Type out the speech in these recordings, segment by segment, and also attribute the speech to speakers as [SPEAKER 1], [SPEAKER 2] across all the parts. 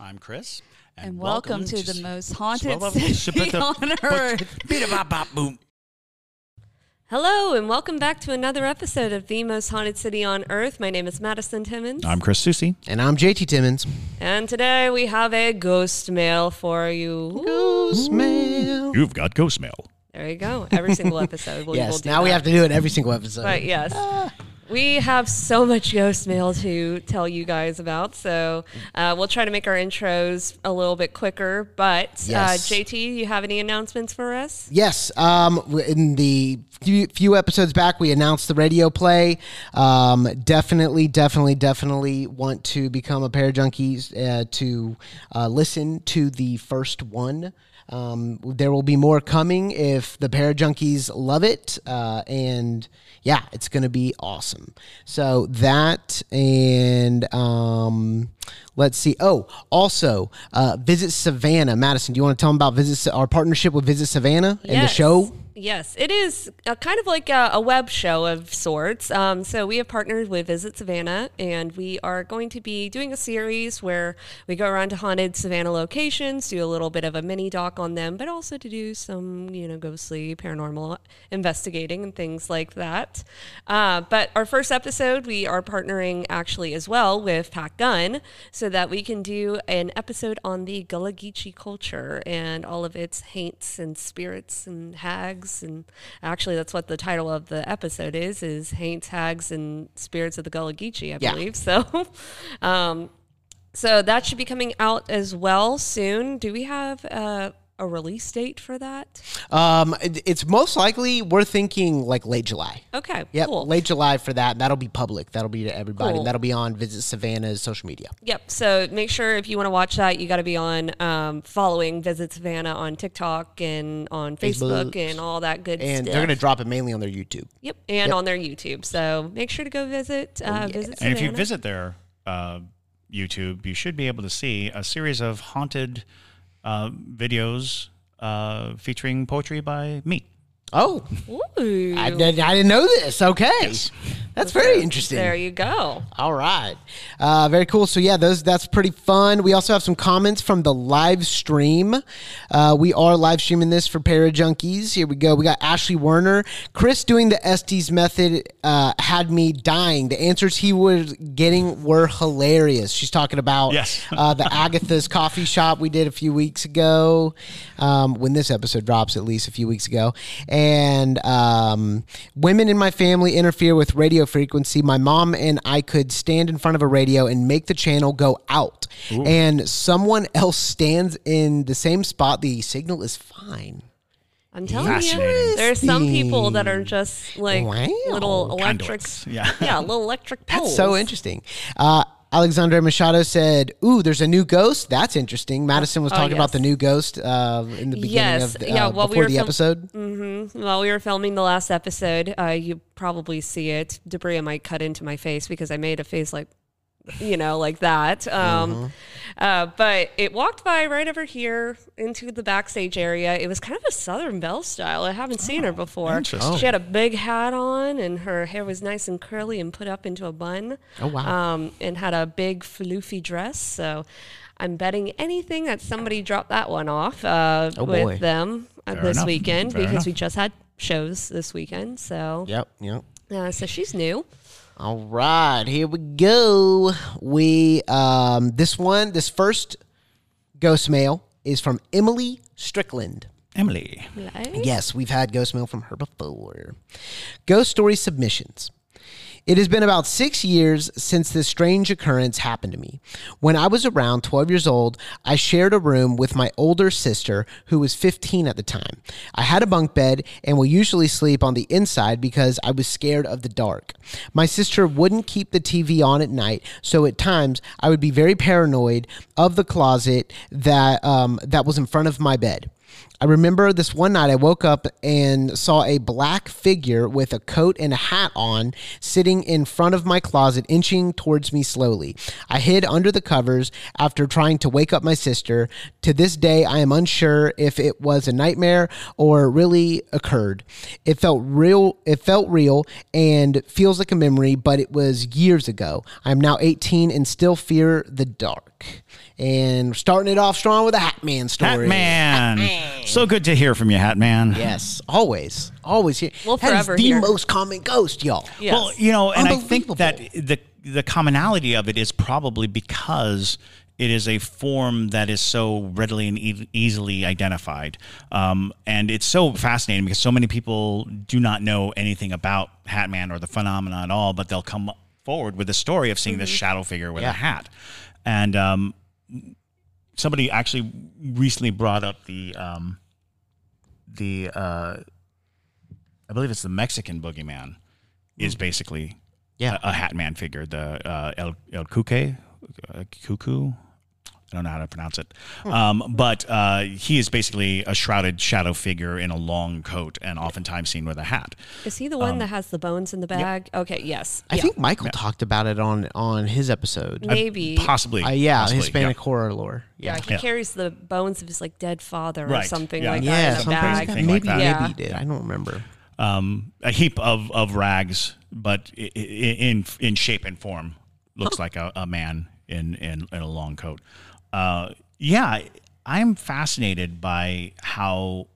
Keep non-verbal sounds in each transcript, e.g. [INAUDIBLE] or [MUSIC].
[SPEAKER 1] I'm Chris.
[SPEAKER 2] and, welcome, to, the most haunted city on earth.
[SPEAKER 3] Hello, and welcome back to another episode of The Most Haunted City on Earth. My name is Madison Timmons.
[SPEAKER 1] I'm Chris Susie.
[SPEAKER 4] And I'm JT Timmons.
[SPEAKER 3] and today we have a ghost mail for you.
[SPEAKER 4] Ghost mail.
[SPEAKER 1] You've got ghost mail.
[SPEAKER 3] There you go. Every single episode. We'll, we'll
[SPEAKER 4] Yes,
[SPEAKER 3] do
[SPEAKER 4] now we have to do it every single episode.
[SPEAKER 3] But yes. We have so much ghost mail to tell you guys about, so uh, we'll try to make our intros a little bit quicker. But
[SPEAKER 4] Yes.
[SPEAKER 3] uh, JT, you have any announcements for us?
[SPEAKER 4] Yes, um, in the few, few episodes back, we announced the radio play. Um, definitely, definitely, definitely want to become a Parajunkies uh, to uh, listen to the first one. Um, there will be more coming if the Parajunkies love it, uh, and yeah, it's going to be awesome. So that and um, let's see. Oh, also uh, visit Savannah, Madison. Do you want to tell them about visit our partnership with Visit Savannah and the show?
[SPEAKER 3] Yes, it is a, kind of like a, a web show of sorts. Um, so we have partnered with Visit Savannah, and we are going to be doing a series where we go around to haunted Savannah locations, do a little bit of a mini doc on them, but also to do some, you know, ghostly paranormal investigating and things like that. Uh, but our first episode, we are partnering actually as well with Pack Gun, so that we can do an episode on the Gullah Geechee culture and all of its haints and spirits and hags and actually that's what the title of the episode is is haints hags and spirits of the Gullah Geechee I
[SPEAKER 4] Yeah.
[SPEAKER 3] believe so [LAUGHS] um so that should be coming out as well soon do we have uh, a release date for that
[SPEAKER 4] Um, it's most likely we're thinking like late July.
[SPEAKER 3] okay
[SPEAKER 4] Yep,
[SPEAKER 3] cool
[SPEAKER 4] late July for that. That'll be public. That'll be to everybody.
[SPEAKER 3] Cool.
[SPEAKER 4] And that'll be on Visit Savannah's social media.
[SPEAKER 3] Yep. So make sure if you want to watch that, you got to be on um, following Visit Savannah on TikTok and on Facebook,
[SPEAKER 4] Facebook.
[SPEAKER 3] and all that good stuff.
[SPEAKER 4] And
[SPEAKER 3] stuff.
[SPEAKER 4] they're going to drop it mainly on their YouTube.
[SPEAKER 3] Yep, and
[SPEAKER 4] Yep.
[SPEAKER 3] on their YouTube. So make sure to go visit. Uh, Visit
[SPEAKER 1] And if you visit their uh, YouTube, you should be able to see a series of haunted uh, videos uh, featuring poetry by me.
[SPEAKER 4] Oh,
[SPEAKER 3] Ooh.
[SPEAKER 4] I, did, I didn't know this. Okay.
[SPEAKER 1] Yes.
[SPEAKER 4] That's very interesting.
[SPEAKER 3] There you go.
[SPEAKER 4] All right. Uh, very cool. So yeah, those that's pretty fun. We also have some comments from the live stream. Uh, we are live streaming this for Parajunkies. Here we go. We got Ashley Werner. Chris doing the Estes method uh, had me dying. The answers he was getting were hilarious. She's talking about
[SPEAKER 1] Yes.
[SPEAKER 4] uh, the [LAUGHS] Agatha's coffee shop we did a few weeks ago. Um, when this episode drops, at least a few weeks ago. And um, women in my family interfere with radio frequency. My mom and I could stand in front of a radio and make the channel go out. And someone else stands in the same spot. The signal is fine.
[SPEAKER 3] I'm telling you,
[SPEAKER 1] Fascinating.
[SPEAKER 3] there's some people that are just like
[SPEAKER 4] Wow.
[SPEAKER 3] little electric,
[SPEAKER 1] Conduits. Yeah.
[SPEAKER 3] yeah, little electric poles.
[SPEAKER 4] That's so interesting. Uh, Alexandre Machado said, "Ooh, there's a new ghost. That's interesting." Madison was
[SPEAKER 3] Oh,
[SPEAKER 4] talking about the new ghost uh, in the beginning
[SPEAKER 3] Yes.
[SPEAKER 4] of the,
[SPEAKER 3] Yeah,
[SPEAKER 4] uh,
[SPEAKER 3] while we
[SPEAKER 4] before
[SPEAKER 3] were
[SPEAKER 4] the
[SPEAKER 3] film-
[SPEAKER 4] episode.
[SPEAKER 3] While we were filming the last episode, uh, you probably see it. Debris might cut into my face because I made a face like, you know, like that. Um, uh, but it walked by right over here into the backstage area. It was kind of a Southern Belle style. I haven't seen her before.
[SPEAKER 1] interesting.
[SPEAKER 3] She had a big hat on, and her hair was nice and curly and put up into a bun.
[SPEAKER 4] Oh, wow.
[SPEAKER 3] Um, and had a big floofy dress. So. I'm betting anything that somebody dropped that one off uh,
[SPEAKER 4] Oh, boy.
[SPEAKER 3] with them uh,
[SPEAKER 1] Fair
[SPEAKER 3] this
[SPEAKER 1] enough.
[SPEAKER 3] weekend
[SPEAKER 1] Fair
[SPEAKER 3] because
[SPEAKER 1] enough.
[SPEAKER 3] we just had shows this weekend. So,
[SPEAKER 4] Yep. Yep.
[SPEAKER 3] uh, so she's new.
[SPEAKER 4] All right, here we go. We um this one, this first ghost mail is from Emily Strickland.
[SPEAKER 1] Emily.
[SPEAKER 3] Right?
[SPEAKER 4] Yes, we've had ghost mail from her before. Ghost story submissions. It has been about six years since this strange occurrence happened to me. When I was around 12 years old, I shared a room with my older sister, who was 15 at the time. I had a bunk bed and will usually sleep on the inside because I was scared of the dark. My sister wouldn't keep the TV on at night, so at times I would be very paranoid of the closet that um, that was in front of my bed. I remember this one night I woke up and saw a black figure with a coat and a hat on sitting in front of my closet, inching towards me slowly. I hid under the covers after trying to wake up my sister. To this day, I am unsure if it was a nightmare or really occurred. It felt real. It felt real and feels like a memory, but it was years ago. I am now 18 and still fear the dark. And starting it off strong with a Hat Man story.
[SPEAKER 1] Hat Man. So good to hear from you, Hat Man.
[SPEAKER 4] Yes, always, always here.
[SPEAKER 3] We'll
[SPEAKER 4] That is
[SPEAKER 3] forever
[SPEAKER 4] the
[SPEAKER 3] hear.
[SPEAKER 4] most common ghost, y'all.
[SPEAKER 3] Yes.
[SPEAKER 1] Well, you know, and I think that the the commonality of it is probably because it is a form that is so readily and e- easily identified, um, and it's so fascinating because so many people do not know anything about Hatman or the phenomenon at all, but they'll come forward with a story of seeing this shadow figure with
[SPEAKER 4] Yeah.
[SPEAKER 1] a hat, and um, somebody actually recently brought up the um, the uh, I believe it's the Mexican boogeyman is basically
[SPEAKER 4] Yeah.
[SPEAKER 1] a, a hat man figure, the uh, El El Cuque, uh, Cuckoo. I don't know how to pronounce it, um, but uh, he is basically a shrouded shadow figure in a long coat and oftentimes seen with a hat.
[SPEAKER 3] Is he the one that has the bones in the bag? Okay, yes.
[SPEAKER 4] I
[SPEAKER 3] Yeah.
[SPEAKER 4] think Michael talked about it on on his episode.
[SPEAKER 3] maybe.
[SPEAKER 1] Possibly,
[SPEAKER 4] Uh, yeah,
[SPEAKER 1] possibly,
[SPEAKER 4] Hispanic
[SPEAKER 1] yeah.
[SPEAKER 4] horror lore.
[SPEAKER 3] yeah,
[SPEAKER 4] Yeah,
[SPEAKER 3] he
[SPEAKER 1] Yeah.
[SPEAKER 3] carries the bones of his like dead father or something
[SPEAKER 1] yeah.
[SPEAKER 3] like
[SPEAKER 4] yeah,
[SPEAKER 3] that in a bag.
[SPEAKER 4] like that. Maybe
[SPEAKER 1] like that.
[SPEAKER 4] Maybe he did. I don't remember.
[SPEAKER 1] um, a heap of, of rags, but i- i- in in shape and form, looks like a, a man in, in in a long coat. Uh, yeah, I'm fascinated by how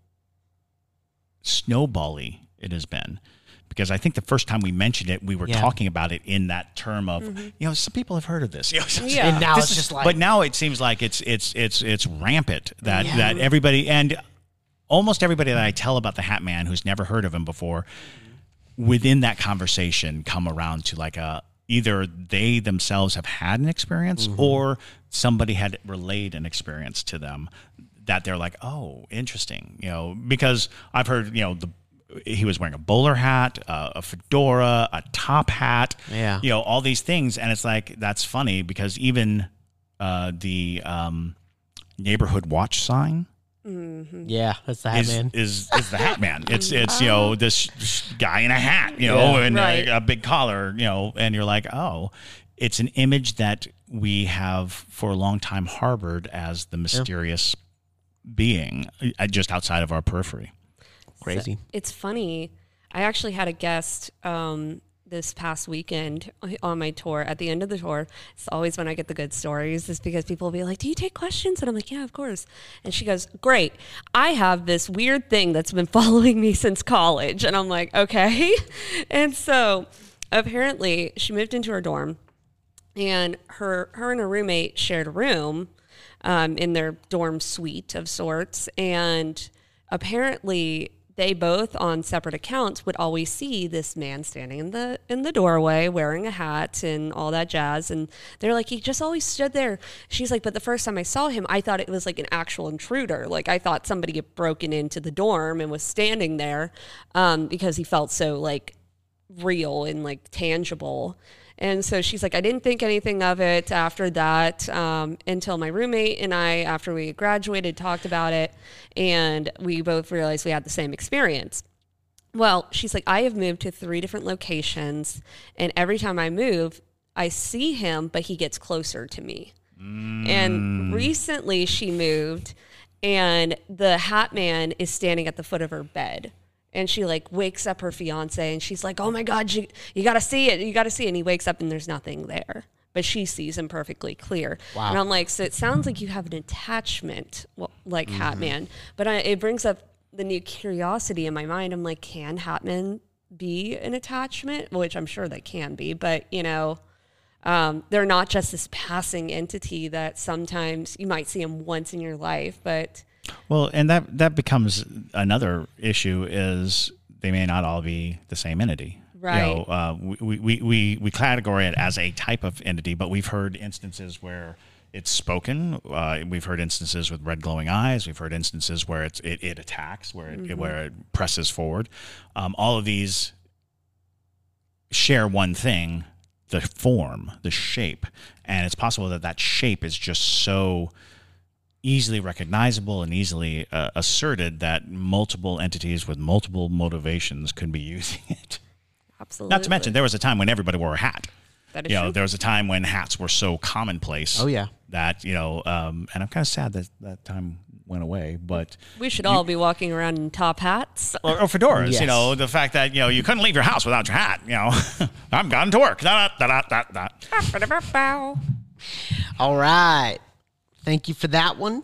[SPEAKER 1] snowbally it has been. Because I think the first time we mentioned it, we were
[SPEAKER 4] Yeah.
[SPEAKER 1] talking about it in that term of, you know, some people have heard of this. [LAUGHS] You know,
[SPEAKER 3] Yeah.
[SPEAKER 4] And now
[SPEAKER 1] this
[SPEAKER 4] it's
[SPEAKER 1] is-
[SPEAKER 4] just like
[SPEAKER 1] but now it seems like it's it's it's it's rampant that
[SPEAKER 4] Yeah.
[SPEAKER 1] that everybody and almost everybody that I tell about the Hat Man who's never heard of him before, within that conversation, come around to like a either they themselves have had an experience or somebody had relayed an experience to them that they're like, oh, interesting, you know, because I've heard, you know, the he was wearing a bowler hat, uh, a fedora, a top hat,
[SPEAKER 4] Yeah.
[SPEAKER 1] you know, all these things, and it's like that's funny because even uh, the um, neighborhood watch sign
[SPEAKER 4] Yeah, that's the Hat
[SPEAKER 1] is,
[SPEAKER 4] Man.
[SPEAKER 1] is is the hat man. It's [LAUGHS] it's you know this guy in a hat, you know,
[SPEAKER 4] Yeah.
[SPEAKER 1] and
[SPEAKER 3] Right.
[SPEAKER 1] a, a big collar, you know, and you're like, oh, it's an image that we have for a long time harbored as the mysterious being uh, just outside of our periphery.
[SPEAKER 4] Crazy.
[SPEAKER 3] It's funny. I actually had a guest um, this past weekend on my tour. At the end of the tour, it's always when I get the good stories, is because people will be like, Do you take questions? And I'm like, Yeah, of course. And she goes, Great. I have this weird thing that's been [LAUGHS] following me since college. And I'm like, Okay. [LAUGHS] And so apparently she moved into her dorm and her her and her roommate shared a room um, in their dorm suite of sorts and apparently they both on separate accounts would always see this man standing in the in the doorway wearing a hat and all that jazz. And they're like he just always stood there. She's like but the first time i saw him i thought it was like an actual intruder. Like i thought somebody had broken into the dorm and was standing there um, because he felt so like real and like tangible. And so she's like, I didn't think anything of it after that um, until my roommate and I, after we graduated, talked about it. And we both realized we had the same experience. Well, she's like, I have moved to three different locations. And every time I move, I see him, but he gets closer to me. And recently she moved, and the hat man is standing at the foot of her bed. And she like wakes up her fiance, and she's like, "Oh my god, you you got to see it! You got to see it!" And he wakes up, and there's nothing there, but she sees him perfectly clear.
[SPEAKER 4] Wow.
[SPEAKER 3] And I'm like, so it sounds like you have an attachment, well, like Hat Man, but I, it brings up the new curiosity in my mind. I'm like, can Hatman be an attachment? Which I'm sure they can be, but you know, um, they're not just this passing entity that sometimes you might see them once in your life, but
[SPEAKER 1] Well, and that that becomes another issue is they may not all be the same entity.
[SPEAKER 3] Right.
[SPEAKER 1] You know, uh, we, we, we, we categorize it as a type of entity, but we've heard instances where it's spoken. Uh, we've heard instances with red glowing eyes. We've heard instances where it's, it, it attacks, where it, where it presses forward. Um, all of these share one thing the form, the shape. And it's possible that that shape is just so easily recognizable and easily uh, asserted that multiple entities with multiple motivations could be using [LAUGHS] it.
[SPEAKER 3] Absolutely.
[SPEAKER 1] Not to mention, there was a time when everybody wore a hat.
[SPEAKER 3] that is
[SPEAKER 1] You know,
[SPEAKER 3] true.
[SPEAKER 1] there was a time when hats were so commonplace.
[SPEAKER 4] Oh, yeah.
[SPEAKER 1] That you know, um, and I'm kind of sad that that time went away. But
[SPEAKER 3] we should all be walking around in top hats.
[SPEAKER 1] or, or fedoras.
[SPEAKER 4] Yes.
[SPEAKER 1] You know, the fact that you know you couldn't leave your house without your hat. You know, [LAUGHS] I'm gone to work. Da, da, da, da, da, da.
[SPEAKER 4] All right. Thank you for that one.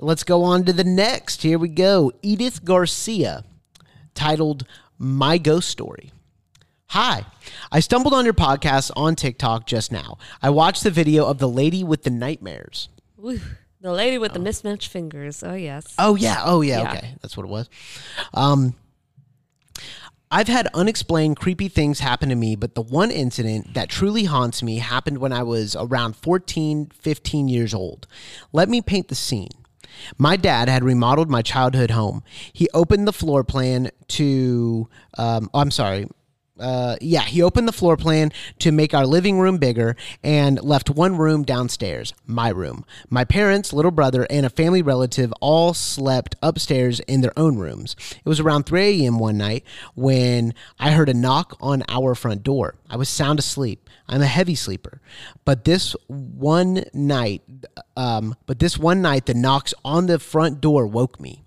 [SPEAKER 4] Let's go on to the next. Here we go. Edith Garcia, titled My Ghost Story. Hi. I stumbled on your podcast on TikTok just now. I watched the video of the lady with the nightmares.
[SPEAKER 3] Woo. The lady with the mismatched fingers. Oh yes.
[SPEAKER 4] Oh yeah, oh yeah,
[SPEAKER 3] Yeah.
[SPEAKER 4] okay. That's what it was. Um I've had unexplained creepy things happen to me, but the one incident that truly haunts me happened when I was around 14, 15 years old. Let me paint the scene. My dad had remodeled my childhood home. He opened the floor plan to, um, I'm sorry, uh, yeah, he opened the floor plan to make our living room bigger and left one room downstairs, my room. My parents, little brother, and a family relative all slept upstairs in their own rooms. It was around 3 a.m. one night when I heard a knock on our front door. I was sound asleep. I'm a heavy sleeper, but this one night, um, but this one night, the knocks on the front door woke me.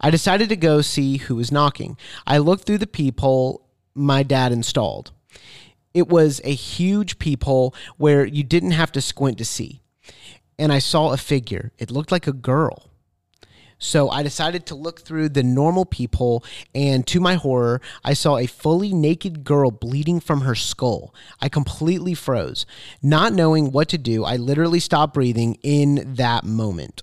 [SPEAKER 4] I decided to go see who was knocking. I looked through the peephole my dad installed. It was a huge peephole where you didn't have to squint to see. And I saw a figure. It looked like a girl. So I decided to look through the normal peephole, and to my horror, I saw a fully naked girl bleeding from her skull. I completely froze. Not knowing what to do, I literally stopped breathing in that moment.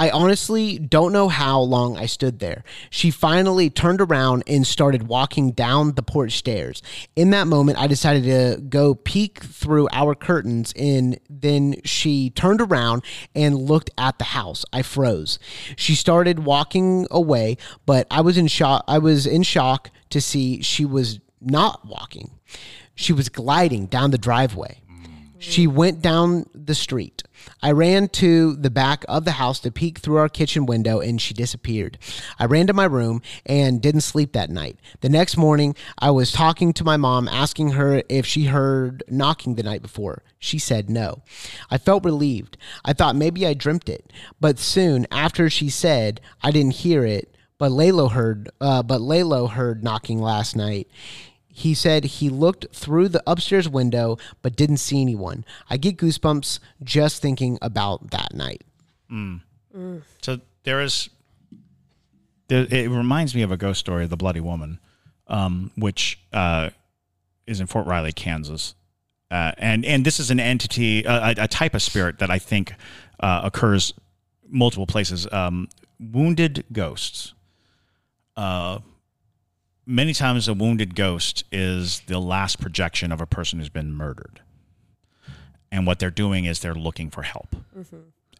[SPEAKER 4] I honestly don't know how long I stood there. She finally turned around and started walking down the porch stairs. In that moment, I decided to go peek through our curtains, and then she turned around and looked at the house. I froze. She started walking away, but I was in shock. I was in shock to see she was not walking. She was gliding down the driveway. She went down the street. I ran to the back of the house to peek through our kitchen window and she disappeared. I ran to my room and didn't sleep that night. The next morning, I was talking to my mom, asking her if she heard knocking the night before. She said no. I felt relieved. I thought maybe I dreamt it. But soon after she said I didn't hear it, but Lalo heard, uh, but Lalo heard knocking last night. He said he looked through the upstairs window but didn't see anyone. I get goosebumps just thinking about that night.
[SPEAKER 1] So there is. There, it reminds me of a ghost story, the Bloody Woman, um, which uh, is in Fort Riley, Kansas, uh, and and this is an entity, uh, a, a type of spirit that I think uh, occurs multiple places. Um, wounded ghosts. Uh, many times, a wounded ghost is the last projection of a person who's been murdered, and what they're doing is they're looking for help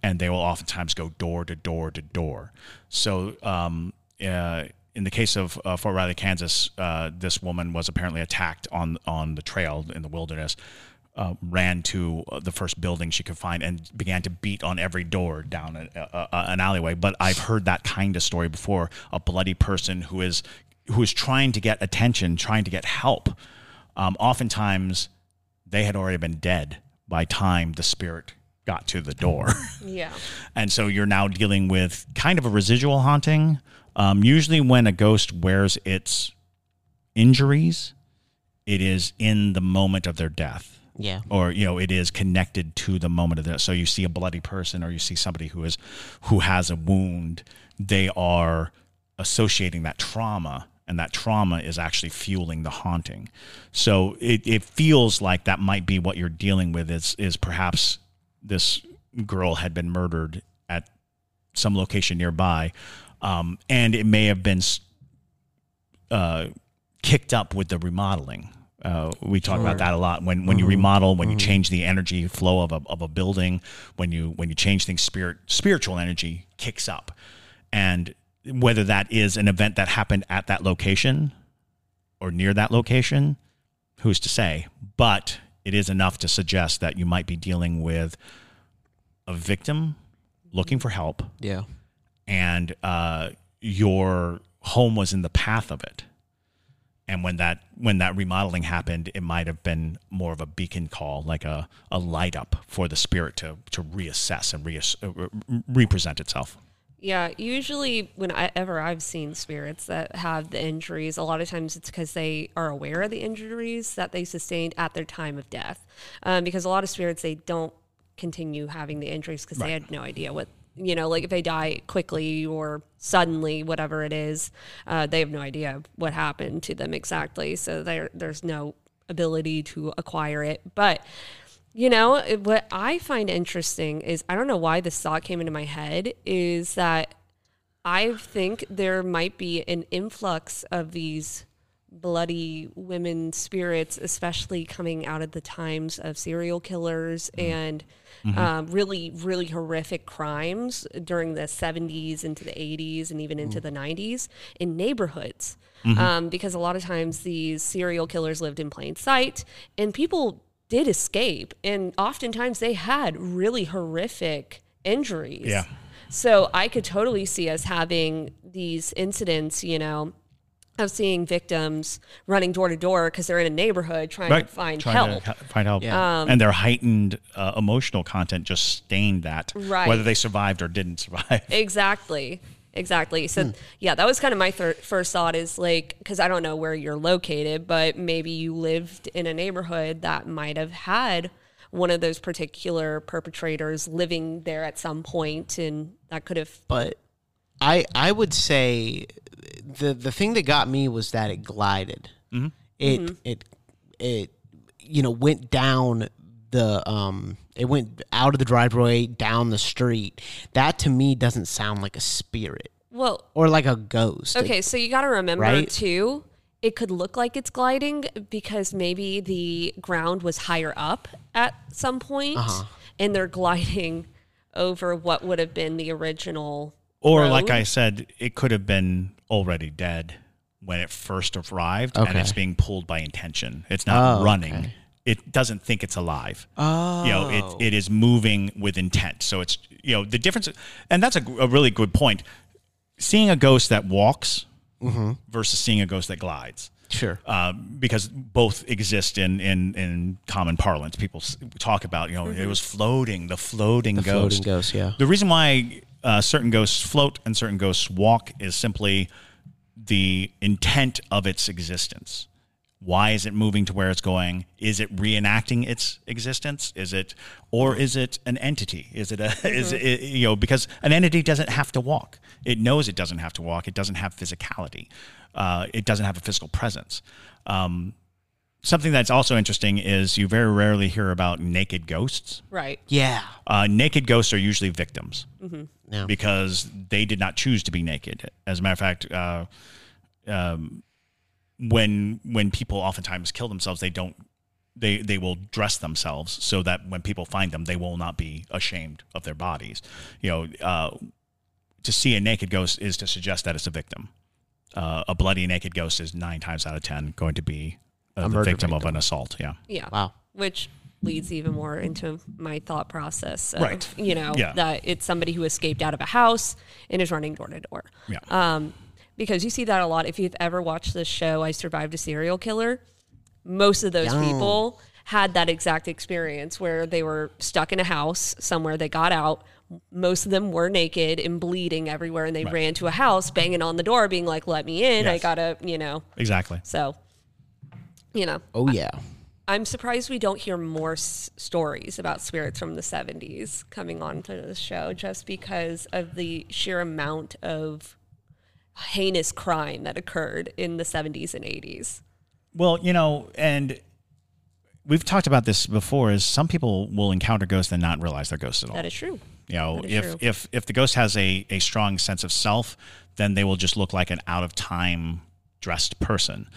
[SPEAKER 1] and they will oftentimes go door to door to door. So, um, uh, in the case of uh, Fort Riley, Kansas, uh, this woman was apparently attacked on on the trail in the wilderness. Uh, ran to uh, the first building she could find and began to beat on every door down a, a, a- an alleyway. But I've heard that kind of story before: a bloody person who is who is trying to get attention, trying to get help. Um, oftentimes, they had already been dead by time the spirit got to the door. [LAUGHS]
[SPEAKER 3] Yeah.
[SPEAKER 1] And so you're now dealing with kind of a residual haunting. Um, usually, when a ghost wears its injuries, it is in the moment of their death.
[SPEAKER 4] Yeah.
[SPEAKER 1] Or you know, it is connected to the moment of death. So you see a bloody person, or you see somebody who is who has a wound. They are associating that trauma, and that trauma is actually fueling the haunting. So it, it feels like that might be what you're dealing with. Is is perhaps this girl had been murdered at some location nearby, um, and it may have been uh, kicked up with the remodeling. Uh, we talk about that a lot. When when you remodel, when you change the energy flow of a, of a building, when you when you change things, spirit spiritual energy kicks up, and whether that is an event that happened at that location or near that location, who's to say? But it is enough to suggest that you might be dealing with a victim looking for help,
[SPEAKER 4] Yeah.
[SPEAKER 1] and uh, your home was in the path of it. And when that when that remodeling happened, it might have been more of a beacon call, like a, a light up for the spirit to to reassess and uh, re- represent itself.
[SPEAKER 3] Yeah, usually whenever I've seen spirits that have the injuries, a lot of times it's because they are aware of the injuries that they sustained at their time of death. Um, because a lot of spirits they don't continue having the injuries because they had no idea what you know, like if they die quickly or suddenly, whatever it is, uh, they have no idea what happened to them exactly. So there, there's no ability to acquire it, but. You know, it- what I find interesting is I don't know why this thought came into my head is that I think there might be an influx of these bloody women spirits, especially coming out of the times of serial killers and um, really, really horrific crimes during the 70s into the 80s and even into the 90s in neighborhoods. Um, because a lot of times these serial killers lived in plain sight and people did escape. And oftentimes they had really horrific injuries.
[SPEAKER 1] Yeah.
[SPEAKER 3] So I could totally see us having these incidents, you know, of seeing victims running door to door because they're in a neighborhood trying to find
[SPEAKER 1] Trying
[SPEAKER 3] help.
[SPEAKER 1] to find help.
[SPEAKER 4] Yeah.
[SPEAKER 1] and their heightened uh, emotional content just stained that,
[SPEAKER 3] Right.
[SPEAKER 1] whether they survived or didn't survive.
[SPEAKER 3] Exactly. Exactly. So
[SPEAKER 1] Hmm.
[SPEAKER 3] yeah, that was kind of my thir- first thought is like because I don't know where you're located, but maybe you lived in a neighborhood that might have had one of those particular perpetrators living there at some point, and that could have
[SPEAKER 4] but I I would say the the thing that got me was that it glided. It it it you know went down the um it went out of the driveway down the street. That to me doesn't sound like a spirit
[SPEAKER 3] well.
[SPEAKER 4] or like a ghost. It-
[SPEAKER 3] Okay, so you got to remember
[SPEAKER 4] Right?
[SPEAKER 3] too. It could look like it's gliding because maybe the ground was higher up at some point,
[SPEAKER 4] Uh-huh.
[SPEAKER 3] and they're gliding over what would have been the original.
[SPEAKER 1] Or, like. I said, it could have been already dead when it first arrived, and it's being pulled by intention. It's not
[SPEAKER 4] Oh,
[SPEAKER 1] running.
[SPEAKER 4] okay.
[SPEAKER 1] It doesn't think it's alive.
[SPEAKER 4] Oh.
[SPEAKER 1] You know, it, it is moving with intent. So it's you know the difference, and that's a, a really good point. Seeing a ghost that walks
[SPEAKER 4] Mm-hmm.
[SPEAKER 1] versus seeing a ghost that glides.
[SPEAKER 4] Sure.
[SPEAKER 1] uh, because both exist in, in, in common parlance. People talk about, you know, it was floating, the floating
[SPEAKER 4] The
[SPEAKER 1] ghost.
[SPEAKER 4] floating ghost, yeah.
[SPEAKER 1] The reason why uh, certain ghosts float and certain ghosts walk is simply the intent of its existence. Why is it moving to where it's going? Is it reenacting its existence? Is it, or is it an entity? Is it a, [LAUGHS] is it, you know, because an entity doesn't have to walk. It knows it doesn't have to walk. It doesn't have physicality. Uh, it doesn't have a physical presence. Um, something that's also interesting is you very rarely hear about naked ghosts.
[SPEAKER 3] Right.
[SPEAKER 4] Yeah.
[SPEAKER 1] Uh, naked ghosts are usually victims
[SPEAKER 4] Yeah.
[SPEAKER 1] because they did not choose to be naked. As a matter of fact, uh, um, when when people oftentimes kill themselves, they don't they they will dress themselves so that when people find them, they will not be ashamed of their bodies. You know, uh, to see a naked ghost is to suggest that it's a victim. Uh, a bloody naked ghost is nine times out of ten going to be uh, the
[SPEAKER 4] murder
[SPEAKER 1] victim, of an assault. Yeah.
[SPEAKER 3] Yeah.
[SPEAKER 4] Wow.
[SPEAKER 3] Which leads even more into my thought process of,
[SPEAKER 1] Right.
[SPEAKER 3] you know,
[SPEAKER 1] Yeah.
[SPEAKER 3] that it's somebody who escaped out of a house and is running door to door.
[SPEAKER 1] Yeah.
[SPEAKER 3] Um, because you see that a lot. If you've ever watched the show I Survived a Serial Killer, most of those
[SPEAKER 4] Yeah.
[SPEAKER 3] people had that exact experience where they were stuck in a house somewhere, they got out. Most of them were naked and bleeding everywhere, and they
[SPEAKER 1] Right.
[SPEAKER 3] ran to a house, banging on the door, being like, "Let me in! I gotta," you know.
[SPEAKER 1] exactly.
[SPEAKER 3] So, you know,
[SPEAKER 4] Oh yeah.
[SPEAKER 3] I'm surprised we don't hear more s- stories about spirits from the 70s coming onto the show just because of the sheer amount of heinous crime that occurred in the 70s and 80s.
[SPEAKER 1] Well, you know, and we've talked about this before. Is some people will encounter ghosts and not realize they're ghosts at all.
[SPEAKER 3] That is true.
[SPEAKER 1] You know, if
[SPEAKER 3] true.
[SPEAKER 1] if if the ghost has a a strong sense of self, then they will just look like an out of time dressed person.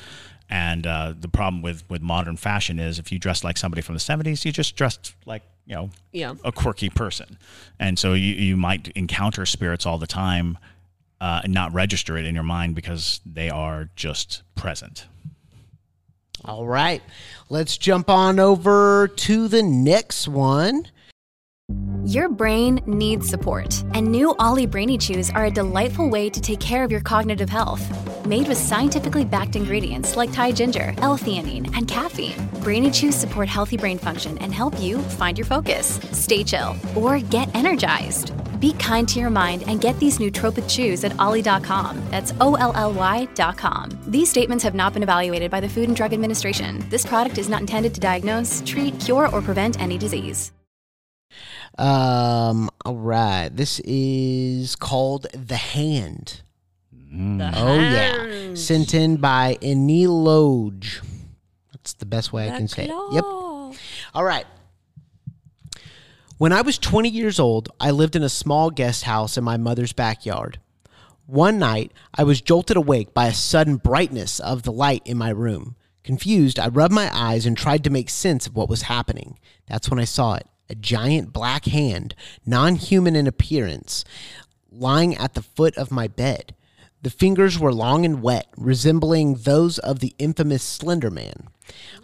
[SPEAKER 1] And uh, the problem with with modern fashion is if you dress like somebody from the '70s, you just dressed like you know
[SPEAKER 3] Yeah.
[SPEAKER 1] a quirky person, and so you you might encounter spirits all the time uh, and not register it in your mind because they are just present.
[SPEAKER 4] All right. Let's jump on over to the next one.
[SPEAKER 5] Your brain needs support, and new OLLY Brainy Chews are a delightful way to take care of your cognitive health. Made with scientifically backed ingredients like Thai ginger, L-theanine, and caffeine, Brainy Chews support healthy brain function and help you find your focus, stay chill, or get energized. Be kind to your mind and get these nootropic chews at olly.com. That's O-L-L-Y.com. These statements have not been evaluated by the Food and Drug Administration. This product is not intended to diagnose, treat, cure, or prevent any disease.
[SPEAKER 4] Um, all right. This is called The Hand.
[SPEAKER 3] The
[SPEAKER 4] Oh, yeah. Sent in by Eniloge. That's the best way I
[SPEAKER 3] The
[SPEAKER 4] can say it. Yep. All right. When I was 20 years old, I lived in a small guest house in my mother's backyard. One night, I was jolted awake by a sudden brightness of the light in my room. Confused, I rubbed my eyes and tried to make sense of what was happening. That's when I saw it a giant black hand, non human in appearance, lying at the foot of my bed. The fingers were long and wet, resembling those of the infamous Slender Man.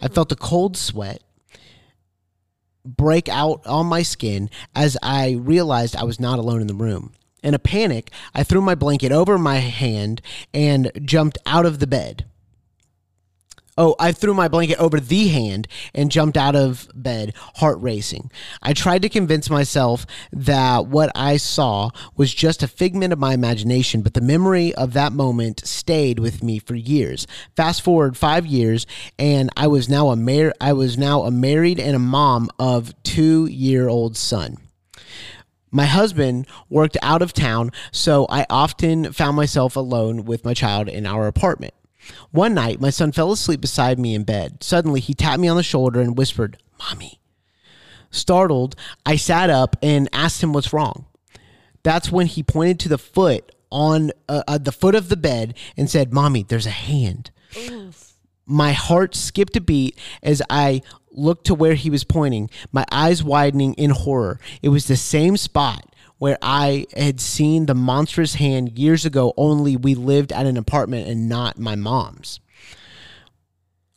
[SPEAKER 4] I felt a cold sweat break out on my skin as I realized I was not alone in the room. In a panic, I threw my blanket over my hand and jumped out of the bed. Oh, I threw my blanket over the hand and jumped out of bed, heart racing. I tried to convince myself that what I saw was just a figment of my imagination, but the memory of that moment stayed with me for years. Fast forward 5 years and I was now a mar- I was now a married and a mom of 2-year-old son. My husband worked out of town, so I often found myself alone with my child in our apartment. One night, my son fell asleep beside me in bed. Suddenly, he tapped me on the shoulder and whispered, Mommy. Startled, I sat up and asked him what's wrong. That's when he pointed to the foot on uh, uh, the foot of the bed and said, Mommy, there's a hand. My heart skipped a beat as I looked to where he was pointing, my eyes widening in horror. It was the same spot where I had seen the monstrous hand years ago, only we lived at an apartment and not my mom's.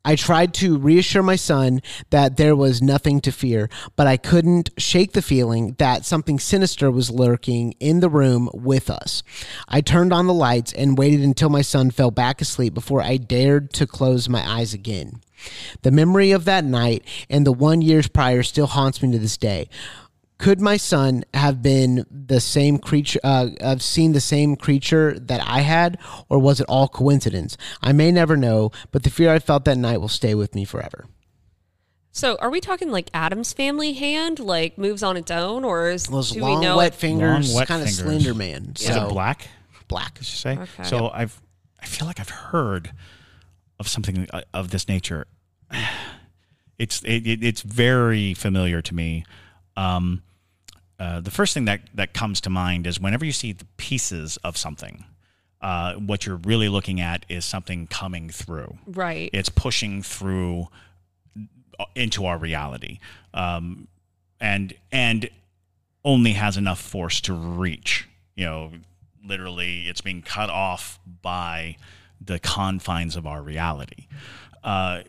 [SPEAKER 4] I tried to reassure my son that there was nothing to fear, but I couldn't shake the feeling that something sinister was lurking in the room with us. I turned on the lights and waited until my son fell back asleep before I dared to close my eyes again. The memory of that night and the one years prior still haunts me to this day. Could my son have been the same creature, uh, have seen the same creature that I had, or was it all coincidence? I may never know, but the fear I felt that night will stay with me forever.
[SPEAKER 3] So, are we talking like Addams Family hand, like moves on its own, or is
[SPEAKER 4] Those
[SPEAKER 3] do
[SPEAKER 4] long,
[SPEAKER 3] we know
[SPEAKER 4] wet fingers,
[SPEAKER 1] Long, wet
[SPEAKER 4] kind of
[SPEAKER 1] fingers.
[SPEAKER 4] slender man.
[SPEAKER 1] Is
[SPEAKER 4] So
[SPEAKER 1] it black?
[SPEAKER 4] black.
[SPEAKER 1] Did you say?
[SPEAKER 3] Okay.
[SPEAKER 1] So I've I feel like I've heard of something uh, of this nature. [SIGHS] It's it, it, it's very familiar to me. Um, uh, the first thing that that comes to mind is whenever you see the pieces of something, uh, what you're really looking at is something coming through.
[SPEAKER 3] Right.
[SPEAKER 1] It's pushing through uh, into our reality, um, and and only has enough force to reach. You know, literally, it's being cut off by the confines of our reality. Uh,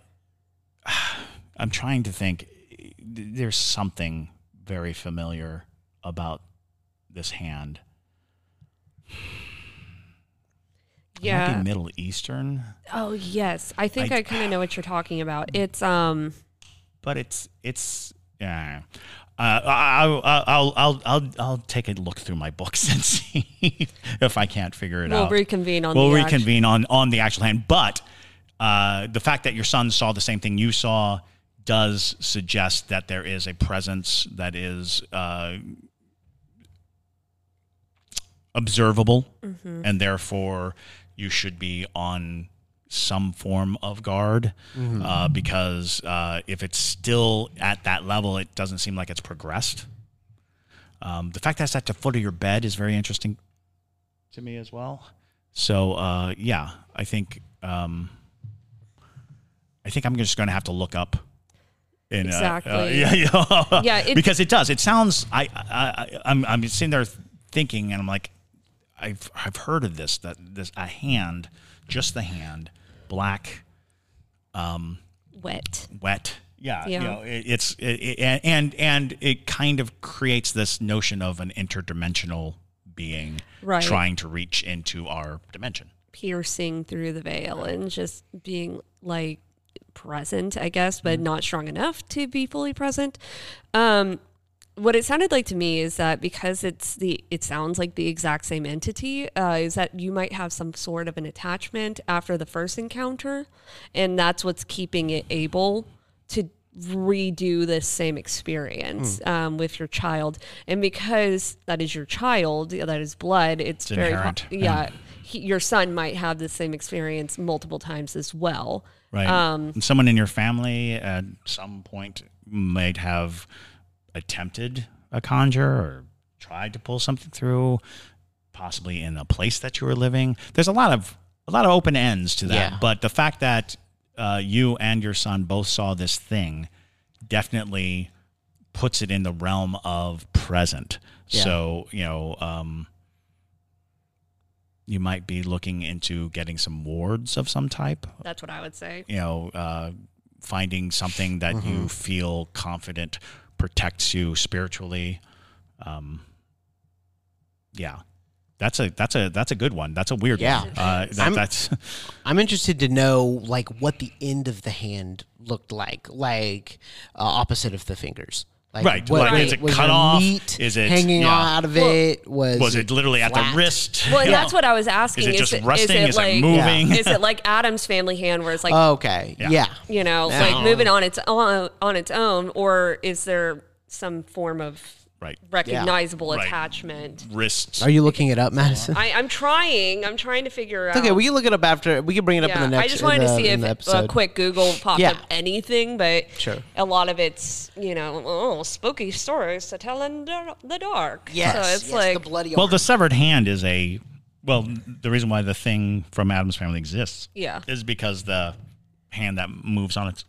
[SPEAKER 1] [SIGHS] I'm trying to think. There's something very familiar about this hand.
[SPEAKER 3] Yeah.
[SPEAKER 1] Middle Eastern.
[SPEAKER 3] Oh yes, I think
[SPEAKER 1] I-
[SPEAKER 3] I, kind of know what you're talking about. It's um.
[SPEAKER 1] but it's it's yeah. Uh, I'll, I'll I'll I'll I'll take a look through my books [LAUGHS] and see if I can't figure it
[SPEAKER 3] We'll
[SPEAKER 1] out.
[SPEAKER 3] reconvene on
[SPEAKER 1] We'll reconvene on on the actual hand, but uh, the fact that your son saw the same thing you saw does suggest that there is a presence that is uh, observable,
[SPEAKER 3] Mm-hmm.
[SPEAKER 1] and therefore you should be on some form of guard uh, because uh, if it's still at that level, it doesn't seem like it's progressed. Um, the fact that it's at the foot of your bed is very interesting to me as well. So uh, yeah, I think um, I think I'm just going to have to look up. In, uh, uh,
[SPEAKER 3] Exactly. [LAUGHS]
[SPEAKER 1] yeah, yeah.
[SPEAKER 3] Yeah, it- [LAUGHS]
[SPEAKER 1] because it does. It sounds. I, I, I I'm, I'm sitting there thinking, and I'm like, I've, I've heard of this. That this a hand, just the hand, black, um,
[SPEAKER 3] Wet.
[SPEAKER 1] wet. Yeah,
[SPEAKER 3] Yeah.
[SPEAKER 1] you know, it, it's it, it, and and it kind of creates this notion of an interdimensional being
[SPEAKER 3] Right.
[SPEAKER 1] trying to reach into our dimension.
[SPEAKER 3] piercing through the veil and just being like present, I guess, but
[SPEAKER 1] Mm-hmm.
[SPEAKER 3] not strong enough to be fully present. Um, what it sounded like to me is that because it's the it sounds like the exact same entity uh, is that you might have some sort of an attachment after the first encounter and that's what's keeping it able to redo this same experience
[SPEAKER 1] Hmm.
[SPEAKER 3] um, with your child and because that is your child that is blood it's,
[SPEAKER 1] It's
[SPEAKER 3] very
[SPEAKER 1] inherent, yeah.
[SPEAKER 3] yeah he, your son might have the same experience multiple times as well
[SPEAKER 1] Right.
[SPEAKER 3] Um,
[SPEAKER 1] someone in your family at some point might have attempted a conjure or tried to pull something through, possibly in the place that you were living. There's a lot of a lot of open ends to that.
[SPEAKER 4] Yeah.
[SPEAKER 1] But the fact that uh, you and your son both saw this thing definitely puts it in the realm of present.
[SPEAKER 4] Yeah.
[SPEAKER 1] So you know. Um, you might be looking into getting some wards of some type
[SPEAKER 3] that's what i would say
[SPEAKER 1] you know, uh, finding something that
[SPEAKER 4] Mm-hmm.
[SPEAKER 1] you feel confident protects you spiritually. Um, yeah, that's a that's a that's a good one. That's a weird
[SPEAKER 4] Yeah.
[SPEAKER 1] one. Uh, that,
[SPEAKER 4] I'm-
[SPEAKER 1] that's [LAUGHS]
[SPEAKER 4] I'm interested to know like what the end of the hand looked like, like uh, opposite of the fingers. Like,
[SPEAKER 1] Right,
[SPEAKER 4] What,
[SPEAKER 1] like,
[SPEAKER 4] was,
[SPEAKER 1] is it
[SPEAKER 4] was
[SPEAKER 1] cut
[SPEAKER 4] there
[SPEAKER 1] off?
[SPEAKER 4] Meat
[SPEAKER 1] Is it-
[SPEAKER 4] hanging
[SPEAKER 1] yeah.
[SPEAKER 4] out of it? Was
[SPEAKER 1] was it literally at the wrist?
[SPEAKER 3] well
[SPEAKER 1] You
[SPEAKER 3] that's what i was asking
[SPEAKER 1] Is it just
[SPEAKER 3] is
[SPEAKER 1] resting?
[SPEAKER 3] it
[SPEAKER 1] Is it
[SPEAKER 3] like
[SPEAKER 1] moving?
[SPEAKER 3] is it like Addams Family hand where it's like oh,
[SPEAKER 4] okay,
[SPEAKER 1] Yeah.
[SPEAKER 4] yeah.
[SPEAKER 3] you know
[SPEAKER 4] Yeah.
[SPEAKER 3] like moving on its own on its own or is there some form of
[SPEAKER 1] Right,
[SPEAKER 3] recognizable
[SPEAKER 1] Right.
[SPEAKER 3] attachment
[SPEAKER 1] wrists.
[SPEAKER 4] Are you looking it up, Madison?
[SPEAKER 3] I, i'm trying i'm trying to figure out
[SPEAKER 4] okay, we can look it up after. We can bring it up
[SPEAKER 3] yeah,
[SPEAKER 4] in the next.
[SPEAKER 3] I just wanted
[SPEAKER 4] in
[SPEAKER 3] to
[SPEAKER 4] the-
[SPEAKER 3] see
[SPEAKER 4] in the
[SPEAKER 3] if a
[SPEAKER 4] episode.
[SPEAKER 3] quick Google popped
[SPEAKER 4] Yeah.
[SPEAKER 3] up anything, but
[SPEAKER 4] Sure.
[SPEAKER 3] a lot of it's you know oh spooky stories to tell in the, the dark.
[SPEAKER 4] Yes,
[SPEAKER 3] so it's
[SPEAKER 4] yes,
[SPEAKER 3] like
[SPEAKER 4] the bloody.
[SPEAKER 1] well,
[SPEAKER 4] arm.
[SPEAKER 1] the severed hand is a well. The reason why the thing from Addams Family exists,
[SPEAKER 3] Yeah.
[SPEAKER 1] is because the hand that moves on its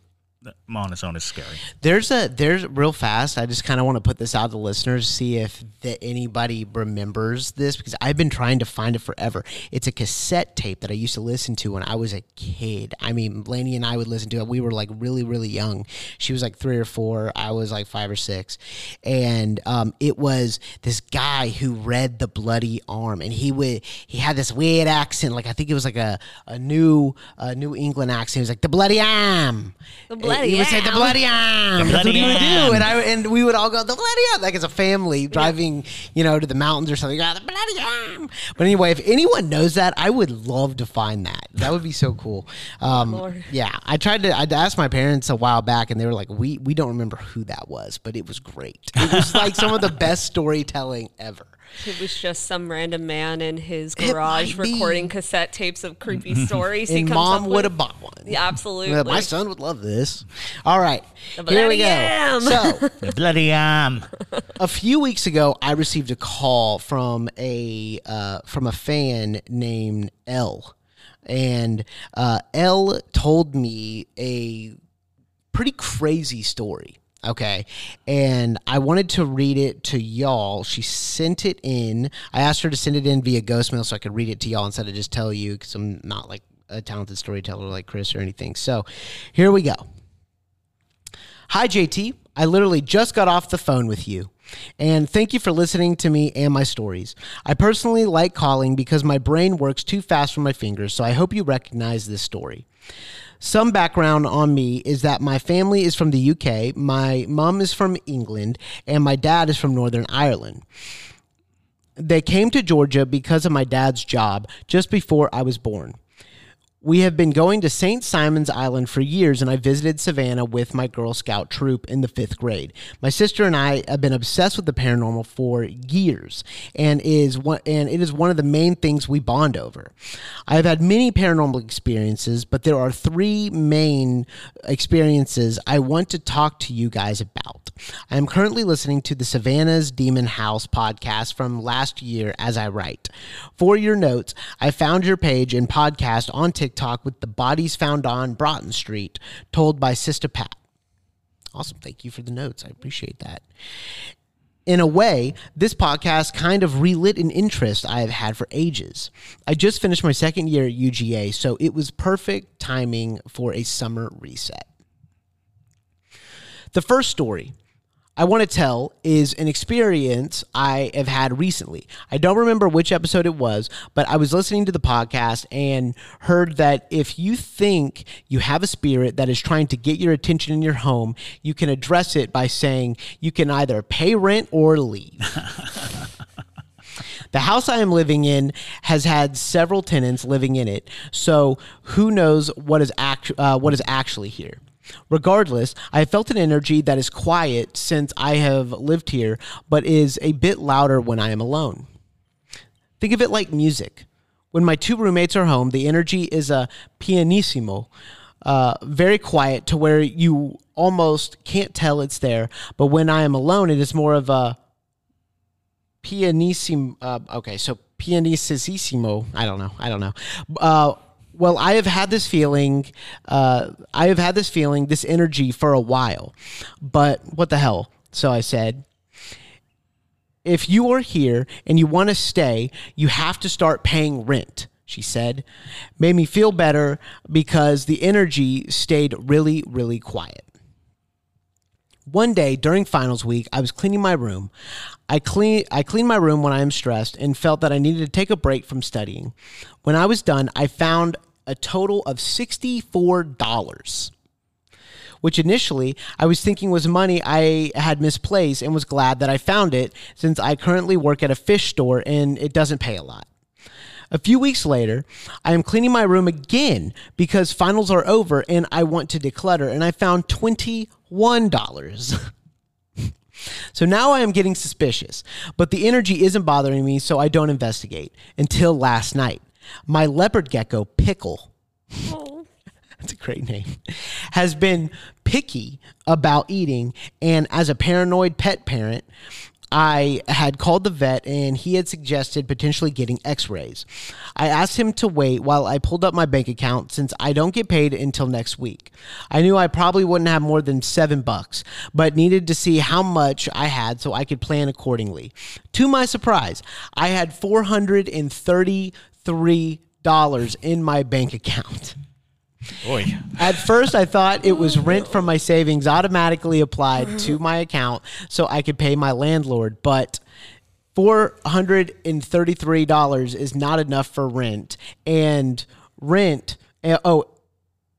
[SPEAKER 1] on its own is scary.
[SPEAKER 4] There's a there's real fast. I just kind of want to put this out to listeners, see if that anybody remembers this because I've been trying to find it forever. It's a cassette tape that I used to listen to when I was a kid. I mean, Laney and I would listen to it. We were like really really young. She was like three or four. I was like five or six, and um, it was this guy who read the bloody arm, and he would he had this weird accent. Like I think it was like a a new uh, New England accent. He was like the bloody arm.
[SPEAKER 3] The bloody
[SPEAKER 4] He would say the
[SPEAKER 3] arm."
[SPEAKER 4] bloody arm.
[SPEAKER 1] The
[SPEAKER 4] That's what he would do, and I and we would all go the bloody arm, like as a family driving, you know, to the mountains or something. "Ah, the bloody arm. But anyway, if anyone knows that, I would love to find that. That would be so cool. Um,
[SPEAKER 3] Lord.
[SPEAKER 4] yeah, I tried to. I asked my parents a while back, and they were like, "We we don't remember who that was, but it was great. It was like some of the best storytelling ever."
[SPEAKER 3] It was just some random man in his garage
[SPEAKER 4] might be.
[SPEAKER 3] recording cassette tapes of creepy [LAUGHS] stories. he
[SPEAKER 4] And
[SPEAKER 3] comes
[SPEAKER 4] mom
[SPEAKER 3] up
[SPEAKER 4] would
[SPEAKER 3] with.
[SPEAKER 4] have bought one.
[SPEAKER 3] Yeah, absolutely.
[SPEAKER 4] Well, my son would love this. All right,
[SPEAKER 3] The
[SPEAKER 4] here we
[SPEAKER 3] bloody
[SPEAKER 4] go.
[SPEAKER 3] arm.
[SPEAKER 4] So. [LAUGHS]
[SPEAKER 1] The bloody arm.
[SPEAKER 4] a few weeks ago, I received a call from a uh, from a fan named L, and uh, L told me a pretty crazy story. Okay, and I wanted to read it to y'all. She sent it in. I asked her to send it in via ghost mail so I could read it to y'all instead of just tell you because I'm not like a talented storyteller like Chris or anything. So, here we go. Hi, JT. I literally just got off the phone with you. And thank you for listening to me and my stories. I personally like calling because my brain works too fast for my fingers, so I hope you recognize this story. Some background on me is that my family is from the UK, my mom is from England, and my dad is from Northern Ireland. They came to Georgia because of my dad's job just before I was born. We have been going to St. Simons Island for years, and I visited Savannah with my Girl Scout troop in the fifth grade. My sister and I have been obsessed with the paranormal for years, and is one, and it is one of the main things we bond over. I have had many paranormal experiences, but there are three main experiences I want to talk to you guys about. I am currently listening to the Savannah's Demon House podcast from last year as I write. For your notes, I found your page and podcast on TikTok TikTok with the bodies found on Broughton Street, told by Sister Pat. Awesome. Thank you for the notes. I appreciate that. In a way, this podcast kind of relit an interest I have had for ages. I just finished my second year at UGA, so it was perfect timing for a summer reset. The first story I want to tell is an experience I have had recently. I don't remember which episode it was, but I was listening to the podcast and heard that if you think you have a spirit that is trying to get your attention in your home, you can address it by saying you can either pay rent or leave. [LAUGHS] The house I am living in has had several tenants living in it, so who knows what is act- uh, what is actually here. Regardless, I have felt an energy that is quiet since I have lived here, but is a bit louder when I am alone. Think of it like music. When my two roommates are home, the energy is a pianissimo, uh, very quiet to where you almost can't tell it's there. But when I am alone, it is more of a pianissimo. Uh, okay, so pianissimo. I don't know. I don't know. Uh, well, I have had this feeling. Uh, I have had this feeling, this energy for a while. But what the hell? So I said, if you are here and you want to stay, you have to start paying rent. She said, made me feel better because the energy stayed really, really quiet. One day during finals week, I was cleaning my room. I clean I my room when I am stressed and felt that I needed to take a break from studying. When I was done, I found a total of $64, which initially I was thinking was money I had misplaced and was glad that I found it since I currently work at a fish store and it doesn't pay a lot. A few weeks later, I am cleaning my room again because finals are over and I want to declutter, and I found $21. [LAUGHS] so now I am getting suspicious, but the energy isn't bothering me, so I don't investigate until last night. My leopard gecko, Pickle, oh. [LAUGHS] that's a great name, has been picky about eating, and as a paranoid pet parent, I had called the vet and he had suggested potentially getting x rays. I asked him to wait while I pulled up my bank account since I don't get paid until next week. I knew I probably wouldn't have more than seven bucks, but needed to see how much I had so I could plan accordingly. To my surprise, I had $433 in my bank account. [LAUGHS]
[SPEAKER 1] Boy.
[SPEAKER 4] At first, I thought it was rent from my savings automatically applied to my account so I could pay my landlord, but $433 is not enough for rent. And rent, uh, oh,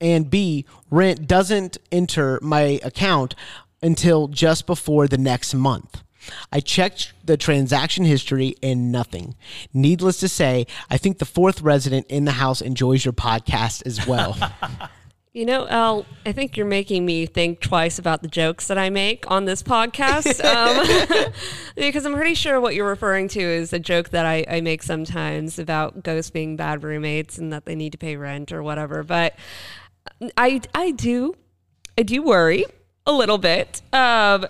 [SPEAKER 4] and B, rent doesn't enter my account until just before the next month. I checked the transaction history and nothing. Needless to say, I think the fourth resident in the house enjoys your podcast as well. [LAUGHS]
[SPEAKER 3] You know, Al, I think you're making me think twice about the jokes that I make on this podcast. [LAUGHS] Um, [LAUGHS] because I'm pretty sure what you're referring to is a joke that I, I make sometimes about ghosts being bad roommates and that they need to pay rent or whatever. But I, I do, I do worry a little bit um,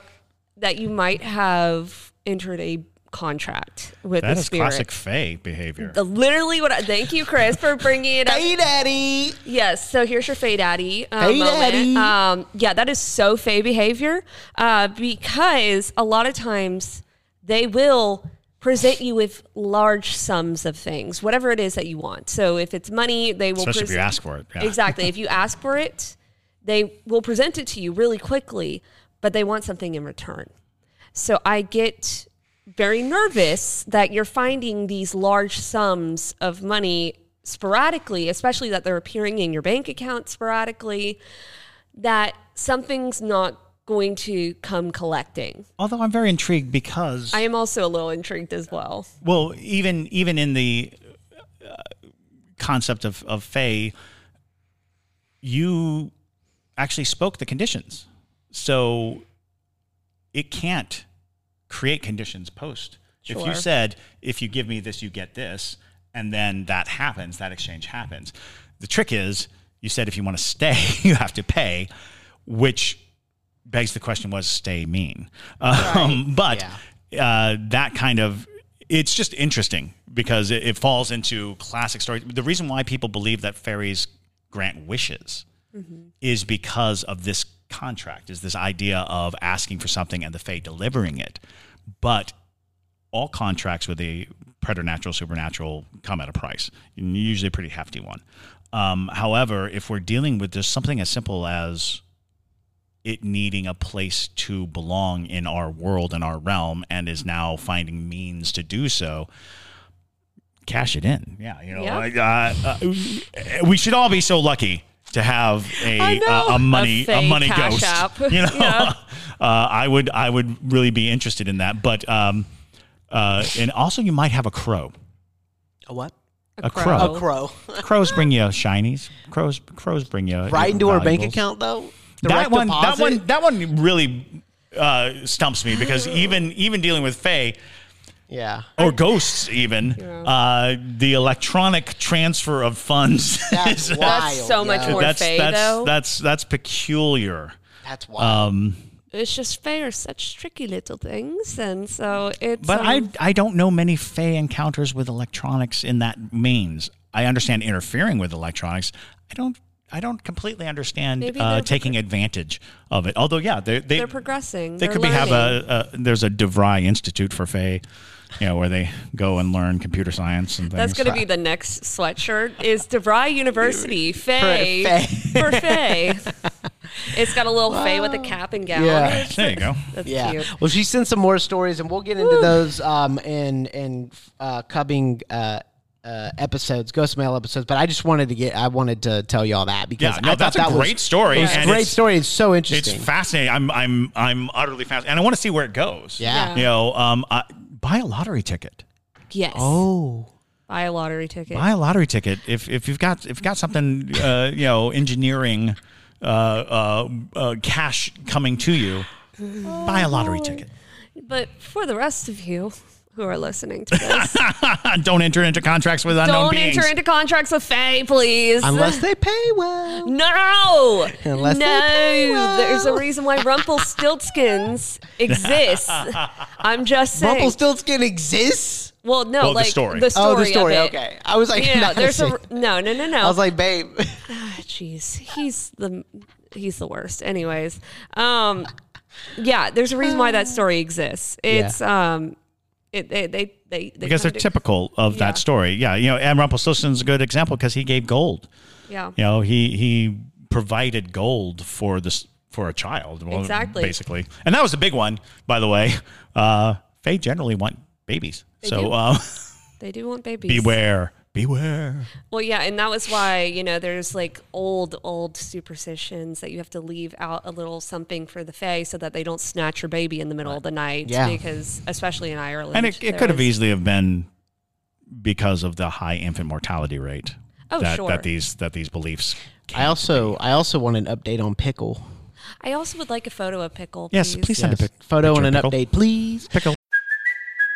[SPEAKER 3] that you might have entered a contract with
[SPEAKER 1] That
[SPEAKER 3] the
[SPEAKER 1] is
[SPEAKER 3] spirit.
[SPEAKER 1] classic Fae behavior.
[SPEAKER 3] The- Literally, what? I, thank you, Chris, for bringing it up.
[SPEAKER 4] hey, Daddy!
[SPEAKER 3] Yes. So here's your Fae Daddy uh,
[SPEAKER 4] Hey,
[SPEAKER 3] moment.
[SPEAKER 4] Daddy.
[SPEAKER 3] Um, yeah, that is so Fae behavior uh, because a lot of times they will present you with large sums of things, whatever it is that you want. So if it's money, they will
[SPEAKER 1] Especially if you ask for it. Yeah.
[SPEAKER 3] Exactly. if you ask for it, they will present it to you really quickly, but they want something in return. So I get very nervous that you're finding these large sums of money sporadically, especially that they're appearing in your bank account sporadically, that something's not going to come collecting.
[SPEAKER 1] Although I'm very intrigued because
[SPEAKER 3] I am also a little intrigued as well.
[SPEAKER 1] Well, even even in the uh, concept of of Fae, you actually spoke the conditions, so it can't create conditions post. If you said, "If you give me this, you get this," and then that happens, that exchange happens. The trick is, you said if you want to stay, [LAUGHS] you have to pay, which begs the question: Was stay mean? Um, but uh, that kind of it's just interesting because it, it falls into classic stories. The reason why people believe that fairies grant wishes is because of this contract, is this idea of asking for something and the Fae delivering it. But all contracts with the preternatural, supernatural come at a price, usually a pretty hefty one. Um, however, if we're dealing with just something as simple as it needing a place to belong in our world and our realm and is now finding means to do so cash it in yeah you know
[SPEAKER 3] Yeah.
[SPEAKER 1] like, uh, uh, we should all be so lucky to have a
[SPEAKER 3] I know.
[SPEAKER 1] a, a money
[SPEAKER 3] A
[SPEAKER 1] a, money ghost
[SPEAKER 3] App. [LAUGHS]
[SPEAKER 1] you know
[SPEAKER 3] Yeah. [LAUGHS]
[SPEAKER 1] uh, i would i would really be interested in that but um uh and also you might have a crow
[SPEAKER 4] A what?
[SPEAKER 1] a,
[SPEAKER 3] crow.
[SPEAKER 1] crow,
[SPEAKER 4] A crow. [LAUGHS]
[SPEAKER 1] crows bring you shinies crows crows bring you
[SPEAKER 4] right into our bank account though.
[SPEAKER 1] that
[SPEAKER 4] Direct
[SPEAKER 1] one, that one, that one really uh, stumps me because even even dealing with Fae
[SPEAKER 4] Yeah.
[SPEAKER 1] or ghosts, even uh, the electronic transfer of funds, [LAUGHS]
[SPEAKER 4] That's
[SPEAKER 1] is-
[SPEAKER 4] wild.
[SPEAKER 3] That's so much
[SPEAKER 4] yo.
[SPEAKER 3] more
[SPEAKER 1] that's
[SPEAKER 3] Fae,
[SPEAKER 1] that's,
[SPEAKER 3] though.
[SPEAKER 1] that's that's peculiar.
[SPEAKER 4] That's wild.
[SPEAKER 1] Um,
[SPEAKER 3] It's just Fae are such tricky little things, and so it's.
[SPEAKER 1] but I
[SPEAKER 3] um,
[SPEAKER 1] I don't know many Fae encounters with electronics in that means. I understand interfering with electronics. I don't. I don't completely understand uh,
[SPEAKER 3] they're
[SPEAKER 1] taking advantage of it. Although, yeah, they they
[SPEAKER 3] they're progressing.
[SPEAKER 1] They
[SPEAKER 3] They're
[SPEAKER 1] could be have a, a there's a DeVry Institute for Fae, you know, where they go and learn computer science and things.
[SPEAKER 3] That's going to be the next sweatshirt. Is DeVry University Fae
[SPEAKER 4] Fae.
[SPEAKER 3] for Fae? it's got a little Fae with a cap and gown.
[SPEAKER 4] Yeah.
[SPEAKER 1] There you go.
[SPEAKER 3] That's
[SPEAKER 4] yeah.
[SPEAKER 3] cute.
[SPEAKER 4] Well, she sent some more stories, and we'll get into those um in in uh, coming uh. Uh, episodes, ghost mail episodes, but I just wanted to get, I wanted to tell you all that because
[SPEAKER 1] Yeah, no,
[SPEAKER 4] I thought
[SPEAKER 1] that's a
[SPEAKER 4] that was-
[SPEAKER 1] great story,
[SPEAKER 4] It was a
[SPEAKER 1] and
[SPEAKER 4] great
[SPEAKER 1] it's-
[SPEAKER 4] story. It's so interesting.
[SPEAKER 1] It's fascinating. I'm I'm I'm utterly fascinated, and I want to see where it goes.
[SPEAKER 4] Yeah.
[SPEAKER 1] You know, um, I, buy a lottery ticket.
[SPEAKER 3] Yes.
[SPEAKER 4] oh,
[SPEAKER 3] Buy a lottery ticket.
[SPEAKER 1] Buy a lottery ticket if if you've got if you've got something, uh, you know, engineering, uh, uh, uh, cash coming to you. Buy a lottery ticket.
[SPEAKER 3] But for the rest of you who are listening to this, [LAUGHS]
[SPEAKER 1] Don't enter into contracts with unknown
[SPEAKER 3] don't
[SPEAKER 1] beings.
[SPEAKER 3] enter into contracts with Fae, please.
[SPEAKER 4] unless [LAUGHS] they pay well.
[SPEAKER 3] No,
[SPEAKER 4] Unless they
[SPEAKER 3] no.
[SPEAKER 4] pay well.
[SPEAKER 3] There's a reason why Rumpelstiltskins [LAUGHS] exists. I'm just saying.
[SPEAKER 4] Rumpelstiltskin exists.
[SPEAKER 3] well, no,
[SPEAKER 1] Well, the
[SPEAKER 3] like
[SPEAKER 1] story.
[SPEAKER 3] the story.
[SPEAKER 4] Oh, the story.
[SPEAKER 3] Of it.
[SPEAKER 4] Okay, I was like,
[SPEAKER 3] You know, there's a no, no, no, no.
[SPEAKER 4] I was like, babe. [SIGHS]
[SPEAKER 3] jeez, he's the he's the worst. Anyways, um, yeah, there's a reason why that [SIGHS] story exists. It's um, it they they they, they
[SPEAKER 1] because they're
[SPEAKER 3] kinda-
[SPEAKER 1] typical of
[SPEAKER 3] Yeah.
[SPEAKER 1] that story. Yeah, you know, and Rumpelstiltskin's a good example because he gave gold.
[SPEAKER 3] Yeah,
[SPEAKER 1] You know, he he provided gold for this for a child. well,
[SPEAKER 3] Exactly.
[SPEAKER 1] basically, and that was a big one, by the way. Uh, Fae generally want babies,
[SPEAKER 3] They
[SPEAKER 1] so
[SPEAKER 3] do.
[SPEAKER 1] uh,
[SPEAKER 3] they do want [LAUGHS] babies.
[SPEAKER 1] beware, beware.
[SPEAKER 3] Well, yeah, and that was why you know there's like old old superstitions that you have to leave out a little something for the fae so that they don't snatch your baby in the middle of the night.
[SPEAKER 4] Yeah.
[SPEAKER 3] because especially in Ireland,
[SPEAKER 1] And it, it could have easily have been because of the high infant mortality rate.
[SPEAKER 3] Oh,
[SPEAKER 1] that,
[SPEAKER 3] sure.
[SPEAKER 1] that these that these beliefs.
[SPEAKER 4] I also, I also want an update on pickle.
[SPEAKER 3] I also would like a photo of pickle.
[SPEAKER 1] Yes, please send a pic-
[SPEAKER 4] photo
[SPEAKER 1] picture
[SPEAKER 4] and an
[SPEAKER 1] pickle.
[SPEAKER 4] update, please.
[SPEAKER 1] Pickle.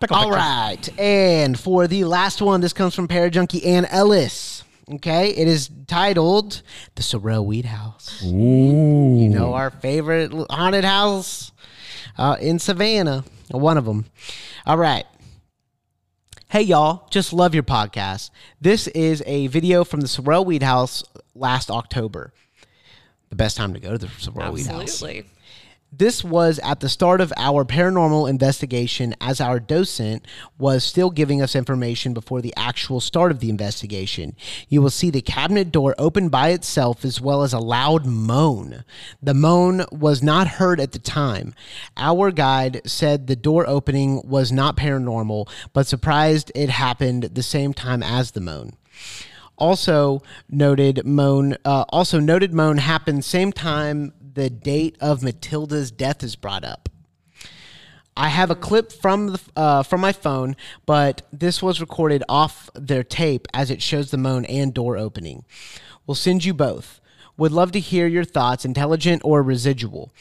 [SPEAKER 1] Pickle,
[SPEAKER 4] All
[SPEAKER 1] pickle.
[SPEAKER 4] right, and for the last one, this comes from Parajunkie Anne Ellis. Okay, it is titled "The Sorrel Weed House."
[SPEAKER 1] Ooh.
[SPEAKER 4] You know our favorite haunted house uh, in Savannah, one of them. All right. Hey y'all, just love your podcast. This is a video from the Sorrel Weed House last October. The best time to go to the Sorrel Weed House.
[SPEAKER 3] Absolutely.
[SPEAKER 4] This was at the start of our paranormal investigation, as our docent was still giving us information before the actual start of the investigation. You will see the cabinet door open by itself, as well as a loud moan. The moan was not heard at the time. Our guide said the door opening was not paranormal, but surprised it happened the same time as the moan. Also noted moan. Uh, also noted moan happened same time the date of Matilda's death is brought up. I have a clip from the uh, from my phone, but this was recorded off their tape as it shows the moan and door opening. We'll send you both. Would love to hear your thoughts, intelligent or residual.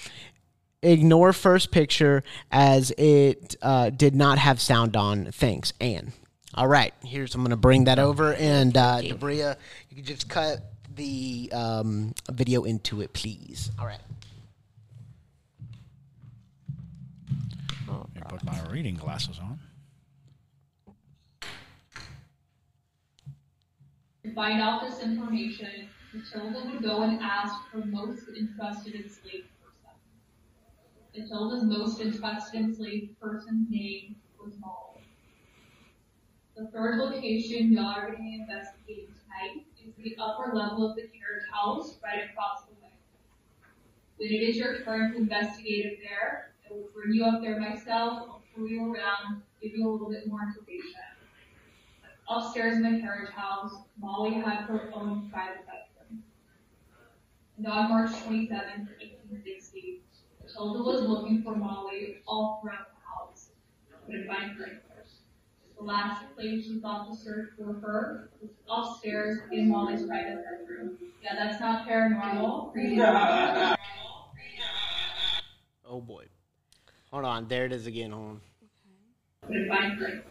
[SPEAKER 4] Ignore first picture as it uh, did not have sound on. Thanks, Anne. All right, here's I'm going to bring that over, and uh, Debria, you can just cut the um, video into it, please. All right.
[SPEAKER 1] Let me put my reading glasses on.
[SPEAKER 6] To find out this information, Matilda would go and ask her most interested enslaved person. Matilda's most interested enslaved person's name was Molly. The third location y'all are the upper level of the carriage house right across the way. When it is your turn to investigate it there, I will bring you up there myself, I'll pull you around, give you a little bit more information. Upstairs in the carriage house, Molly had her own private bedroom. And on March 27th, 1860, Matilda was looking for Molly all throughout the house, couldn't find her last place she thought to search for her was upstairs in Molly's private bedroom. Yeah, that's not paranormal. [LAUGHS]
[SPEAKER 4] Oh boy. Hold on. There it is again. Hold on.
[SPEAKER 6] couldn't find her.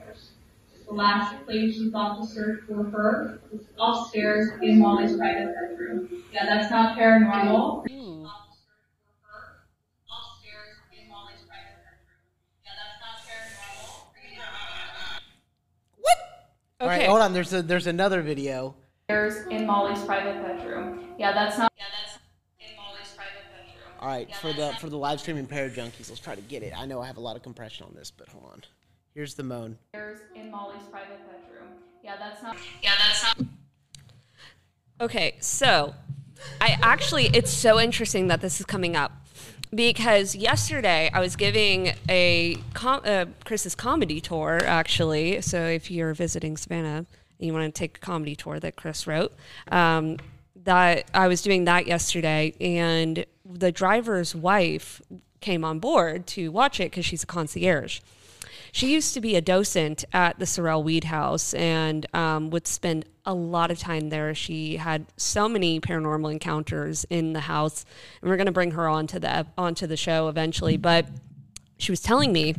[SPEAKER 6] The last place she thought to search for her was upstairs in Molly's private bedroom. Yeah, that's not paranormal. Upstairs
[SPEAKER 4] All right, hold on. There's a there's another video.
[SPEAKER 6] Upstairs in Molly's private bedroom. Yeah, that's not. Yeah, that's in Molly's private bedroom.
[SPEAKER 4] All right, for the for the live streaming Parajunkies, let's try to get it. I know I have a lot of compression on this, but hold on. Here's the moan.
[SPEAKER 6] Upstairs in Molly's private bedroom. Yeah, that's not. Yeah, that's not.
[SPEAKER 3] Okay, so I actually, it's so interesting that this is coming up because yesterday I was giving a com- uh, Chris's comedy tour, actually. So if you're visiting Savannah and you want to take a comedy tour that Chris wrote, um, that I was doing that yesterday, and the driver's wife came on board to watch it because she's a concierge. She used to be a docent at the Sorrel Weed House and um, would spend a lot of time there. She had so many paranormal encounters in the house, and we're going to bring her onto the onto the show eventually. But she was telling me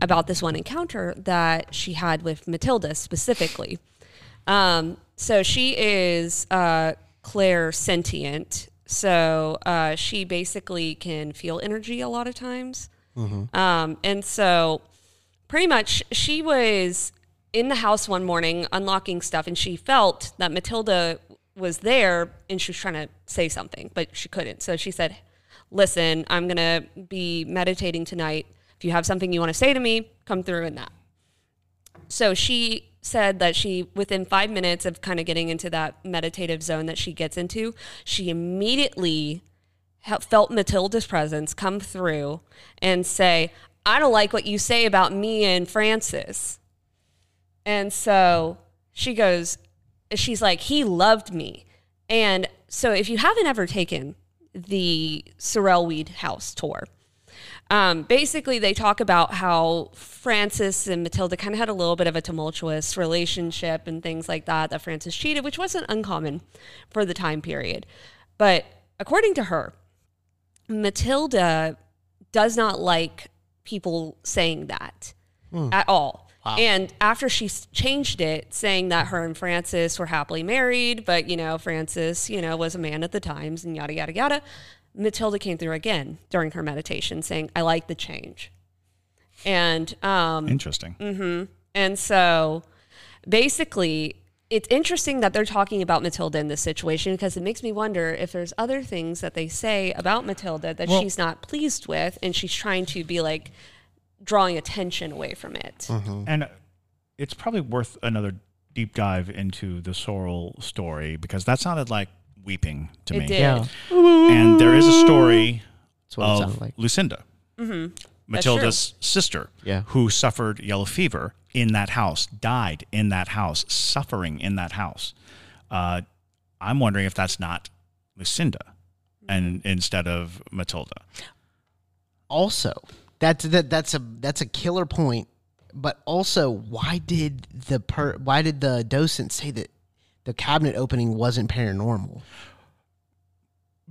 [SPEAKER 3] about this one encounter that she had with Matilda specifically. Um, so she is uh, clairsentient. So uh, she basically can feel energy a lot of times. Um, and so pretty much she was in the house one morning unlocking stuff and she felt that Matilda was there and she was trying to say something, but she couldn't. So she said, Listen, I'm going to be meditating tonight. If you have something you want to say to me, come through in that. So she said that she, within five minutes of kind of getting into that meditative zone that she gets into, she immediately felt Matilda's presence come through and say, I don't like what you say about me and Francis. And so she goes, she's like, he loved me. And so if you haven't ever taken the Sorrel Weed House tour, um, basically they talk about how Francis and Matilda kind of had a little bit of a tumultuous relationship and things like that, that Francis cheated, which wasn't uncommon for the time period. But according to her, Matilda does not like people saying that at all. And after she changed it, saying that her and Francis were happily married, but you know, Francis, you know, was a man at the times and yada, yada, yada, Matilda came through again during her meditation saying, I like the change. And, um,
[SPEAKER 1] Interesting. Mm-hmm.
[SPEAKER 3] and so basically, it's interesting that they're talking about Matilda in this situation because it makes me wonder if there's other things that they say about Matilda that
[SPEAKER 1] Well-
[SPEAKER 3] she's not pleased with and she's trying to be like drawing attention away from it. Mm-hmm.
[SPEAKER 1] And it's probably worth another deep dive into the Sorrel story because that sounded like weeping to
[SPEAKER 3] It
[SPEAKER 1] me.
[SPEAKER 3] did.
[SPEAKER 4] Yeah.
[SPEAKER 1] And there is a story
[SPEAKER 4] That's what
[SPEAKER 1] of
[SPEAKER 4] like.
[SPEAKER 1] Lucinda, mm-hmm. Matilda's sister,
[SPEAKER 4] Yeah.
[SPEAKER 1] who suffered yellow fever in that house, died in that house, suffering in that house. Uh, I'm wondering if that's not Lucinda, and instead of Matilda.
[SPEAKER 4] Also, That's that. That's a that's a killer point. But also, why did the per why did the docent say that the cabinet opening wasn't paranormal?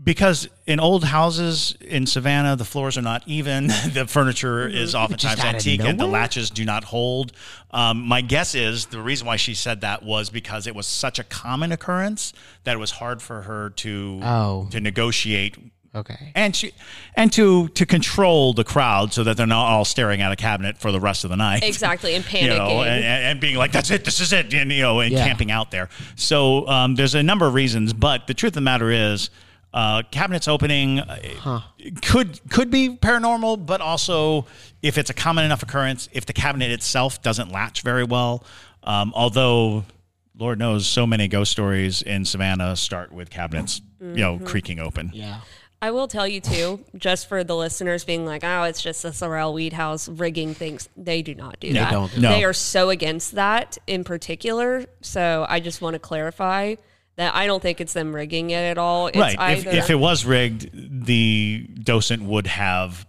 [SPEAKER 1] Because in old houses in Savannah, the floors are not even. [LAUGHS] the furniture is oftentimes antique, and the latches do not hold. Um, my guess is the reason why she said that was because it was such a common occurrence that it was hard for her to
[SPEAKER 4] Oh.
[SPEAKER 1] to negotiate
[SPEAKER 4] Okay.
[SPEAKER 1] and she and to to control the crowd so that they're not all staring at a cabinet for the rest of the night.
[SPEAKER 3] Exactly, and [LAUGHS]
[SPEAKER 1] You know,
[SPEAKER 3] panicking.
[SPEAKER 1] and, and being like, "That's it, this is it," and you know, and
[SPEAKER 4] Yeah.
[SPEAKER 1] camping out there. So um, there's a number of reasons, but the truth of the matter is, uh, cabinets opening uh, could could be paranormal, but also if it's a common enough occurrence, if the cabinet itself doesn't latch very well, um, although. Lord knows, so many ghost stories in Savannah start with cabinets, you know, creaking open.
[SPEAKER 4] Yeah.
[SPEAKER 3] I will tell you too, just for the listeners being like, "Oh, it's just the Sorrel Weed House rigging things." They do not do
[SPEAKER 1] No,
[SPEAKER 3] that.
[SPEAKER 4] don't.
[SPEAKER 1] No.
[SPEAKER 3] They are so against that in particular. So I just want to clarify that I don't think it's them rigging it at all. It's
[SPEAKER 1] right.
[SPEAKER 3] Either,
[SPEAKER 1] If, if it was rigged, the docent would have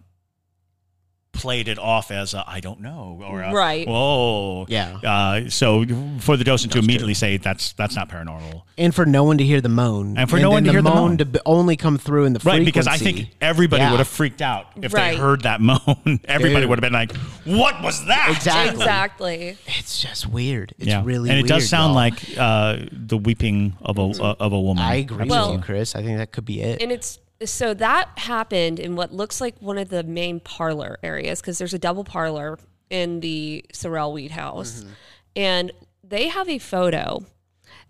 [SPEAKER 1] played it off as a I don't know or a,
[SPEAKER 3] Right.
[SPEAKER 1] Whoa.
[SPEAKER 4] Yeah.
[SPEAKER 1] Uh, so for the docent to immediately say that's that's not paranormal.
[SPEAKER 4] And for no one to hear the moan,
[SPEAKER 1] And for no one
[SPEAKER 4] then
[SPEAKER 1] to hear the moan.
[SPEAKER 4] to only come through in the
[SPEAKER 1] Right,
[SPEAKER 4] frequency.
[SPEAKER 1] because I think everybody
[SPEAKER 4] Yeah.
[SPEAKER 1] would have freaked out if
[SPEAKER 3] Right.
[SPEAKER 1] they heard that [LAUGHS] moan. everybody would have been like, "What was that?"
[SPEAKER 4] Exactly.
[SPEAKER 3] exactly.
[SPEAKER 4] it's just weird. It's
[SPEAKER 1] yeah,
[SPEAKER 4] really
[SPEAKER 1] and it does sound
[SPEAKER 4] y'all.
[SPEAKER 1] like uh, the weeping of a uh, of a woman.
[SPEAKER 4] I agree
[SPEAKER 3] Well-
[SPEAKER 4] with you, Chris. I think that could be it.
[SPEAKER 3] And it's so that happened in what looks like one of the main parlor areas because there's a double parlor in the Sorrel Weed House. And they have a photo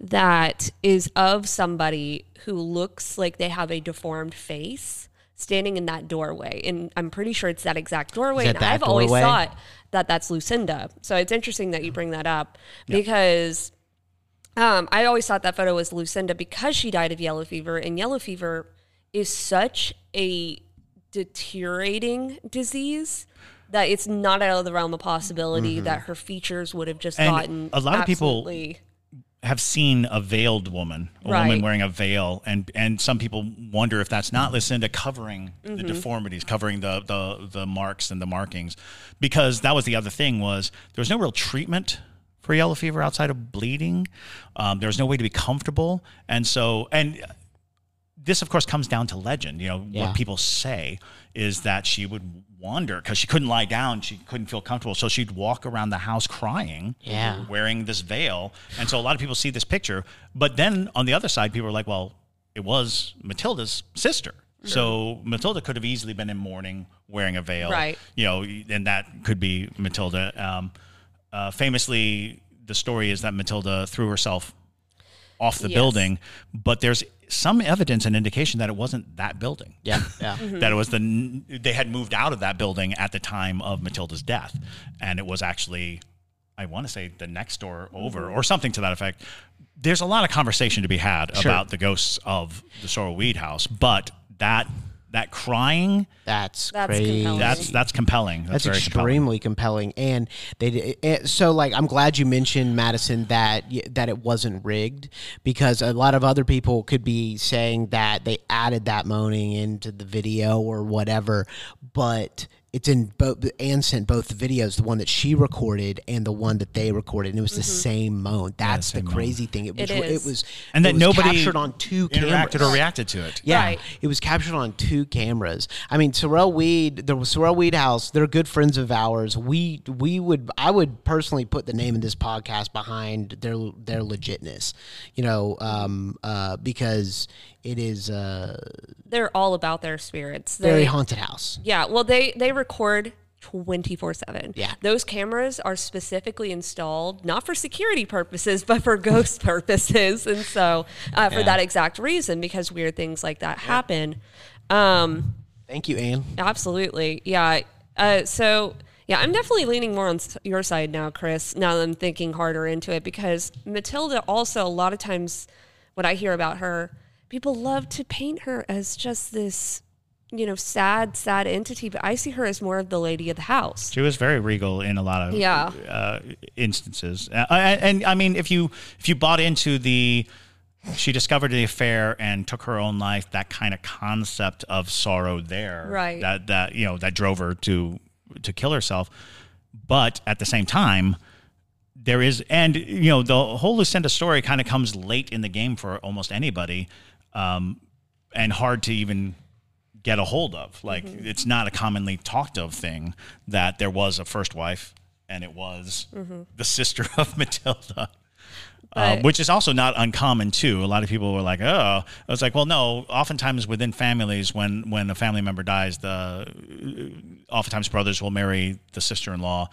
[SPEAKER 3] that is of somebody who looks like they have a deformed face standing in that doorway. And I'm pretty sure it's that exact doorway.
[SPEAKER 4] Is
[SPEAKER 3] And
[SPEAKER 4] that
[SPEAKER 3] I've always thought that that's Lucinda. So it's interesting that you bring that up because um, I always thought that photo was Lucinda because she died of yellow fever, and yellow fever is such a deteriorating disease that it's not out of the realm of possibility that her features would have just
[SPEAKER 1] Mm-hmm. And
[SPEAKER 3] gotten
[SPEAKER 1] a lot of people- have seen a veiled woman, a
[SPEAKER 3] Right.
[SPEAKER 1] woman wearing a veil, and and some people wonder if that's not Lucinda covering
[SPEAKER 3] Mm-hmm.
[SPEAKER 1] the deformities, covering the, the the marks and the markings, because that was the other thing was there was no real treatment for yellow fever outside of bleeding. Um, there was no way to be comfortable, and so and this of course comes down to legend. You know
[SPEAKER 4] Yeah.
[SPEAKER 1] what people say is that she would wander because she couldn't lie down. She couldn't feel comfortable. So she'd walk around the house crying
[SPEAKER 4] Yeah.
[SPEAKER 1] wearing this veil. And so a lot of people see this picture. But then on the other side people are like well it was matilda's sister. So matilda could have easily been in mourning wearing a veil.
[SPEAKER 3] Right.
[SPEAKER 1] you know and that could be matilda. Um, uh, famously the story is that matilda threw herself off the
[SPEAKER 3] Yes.
[SPEAKER 1] building, but there's some evidence and indication that it wasn't that building.
[SPEAKER 4] yeah, [LAUGHS] yeah.
[SPEAKER 3] Mm-hmm.
[SPEAKER 1] That it was the they had moved out of that building at the time of Matilda's death, and it was actually, I want to say, the next door over
[SPEAKER 3] Mm-hmm.
[SPEAKER 1] or something to that effect. There's a lot of conversation to be had
[SPEAKER 4] Sure.
[SPEAKER 1] about the ghosts of the Sorrel Weed House, but that that crying
[SPEAKER 4] That's,
[SPEAKER 3] That's
[SPEAKER 4] crazy.
[SPEAKER 3] compelling.
[SPEAKER 1] that's that's compelling. That's,
[SPEAKER 4] That's,
[SPEAKER 1] very compelling.
[SPEAKER 4] extremely compelling. and they it, so like I'm glad you mentioned Madison that that it wasn't rigged because a lot of other people could be saying that they added that moaning into the video or whatever, but it's in both Anne sent both the videos, the one that she recorded and the one that they recorded, and it was the same moan. That's the
[SPEAKER 1] same moan.
[SPEAKER 4] crazy thing. It was
[SPEAKER 3] It
[SPEAKER 4] it,
[SPEAKER 3] is.
[SPEAKER 4] was
[SPEAKER 1] and that
[SPEAKER 4] was
[SPEAKER 1] nobody
[SPEAKER 4] captured on two
[SPEAKER 1] interacted
[SPEAKER 4] cameras.
[SPEAKER 1] or reacted to it.
[SPEAKER 4] Yeah,
[SPEAKER 3] Right.
[SPEAKER 4] it was captured on two cameras. I mean, Sorrel Weed, the Sorrel Weed House, they're good friends of ours. We we would I would personally put the name of this podcast behind their their legitness, you know, um, uh, because it is a
[SPEAKER 3] they're all about their spirits.
[SPEAKER 4] very haunted house.
[SPEAKER 3] Yeah, well, they they record. 24 7.
[SPEAKER 4] Yeah.
[SPEAKER 3] Those cameras are specifically installed not for security purposes, but for ghost [LAUGHS] purposes. And so, uh, for
[SPEAKER 4] Yeah.
[SPEAKER 3] that exact reason, because weird things like that happen. Um,
[SPEAKER 4] Thank you, Anne.
[SPEAKER 3] Absolutely. Yeah. Uh, so, yeah, I'm definitely leaning more on your side now, Chris, now that I'm thinking harder into it because Matilda also, a lot of times, what I hear about her, people love to paint her as just this, you know, sad, sad entity, but I see her as more of the lady of the house.
[SPEAKER 1] She was very regal in a lot of
[SPEAKER 3] Yeah.
[SPEAKER 1] uh, instances, uh, and, and I mean, if you if you bought into the she discovered the affair and took her own life, that kind of concept of sorrow there,
[SPEAKER 3] Right.
[SPEAKER 1] That that you know that drove her to to kill herself. But at the same time, there is, and you know, the whole Lucinda story kind of comes late in the game for almost anybody, um, and hard to even get a hold of. Like, it's not a commonly talked of thing that there was a first wife and it was the sister of [LAUGHS] Matilda. Uh, which is also not uncommon too. A lot of people were like, "Oh," I was like, "Well, no." Oftentimes within families, when when a family member dies, the oftentimes brothers will marry the sister-in-law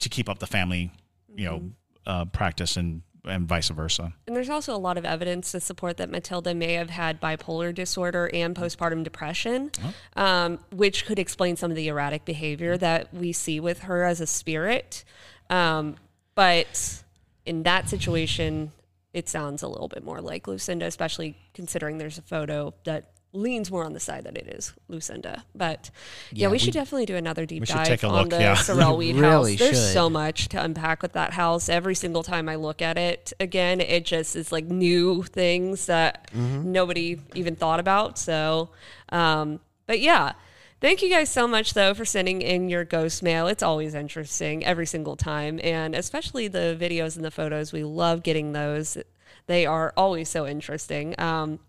[SPEAKER 1] to keep up the family, you know, uh, practice and and vice versa.
[SPEAKER 3] And there's also a lot of evidence to support that Matilda may have had bipolar disorder and postpartum depression, um, which could explain some of the erratic behavior that we see with her as a spirit. Um, but in that situation, it sounds a little bit more like Lucinda, especially considering there's a photo that leans more on the side that it is Lucinda. But yeah, we, should definitely do another deep dive
[SPEAKER 1] take a
[SPEAKER 3] on
[SPEAKER 1] look,
[SPEAKER 3] the
[SPEAKER 1] yeah. [LAUGHS]
[SPEAKER 3] Sorrel Weed
[SPEAKER 4] really
[SPEAKER 3] house. There's
[SPEAKER 4] should.
[SPEAKER 3] so much to unpack with that house. Every single time I look at it again, it just is like new things that nobody even thought about. So, um, but yeah. Thank you guys so much though for sending in your ghost mail. It's always interesting every single time and especially the videos and the photos. We love getting those. They are always so interesting. Um,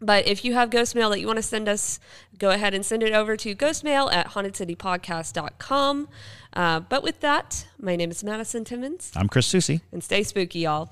[SPEAKER 3] but if you have ghost mail that you want to send us, go ahead and send it over to ghostmail at hauntedcitypodcast.com. Uh, but with that, my name is Madison Timmons
[SPEAKER 1] I'm Chris Susi.
[SPEAKER 3] and stay spooky, y'all.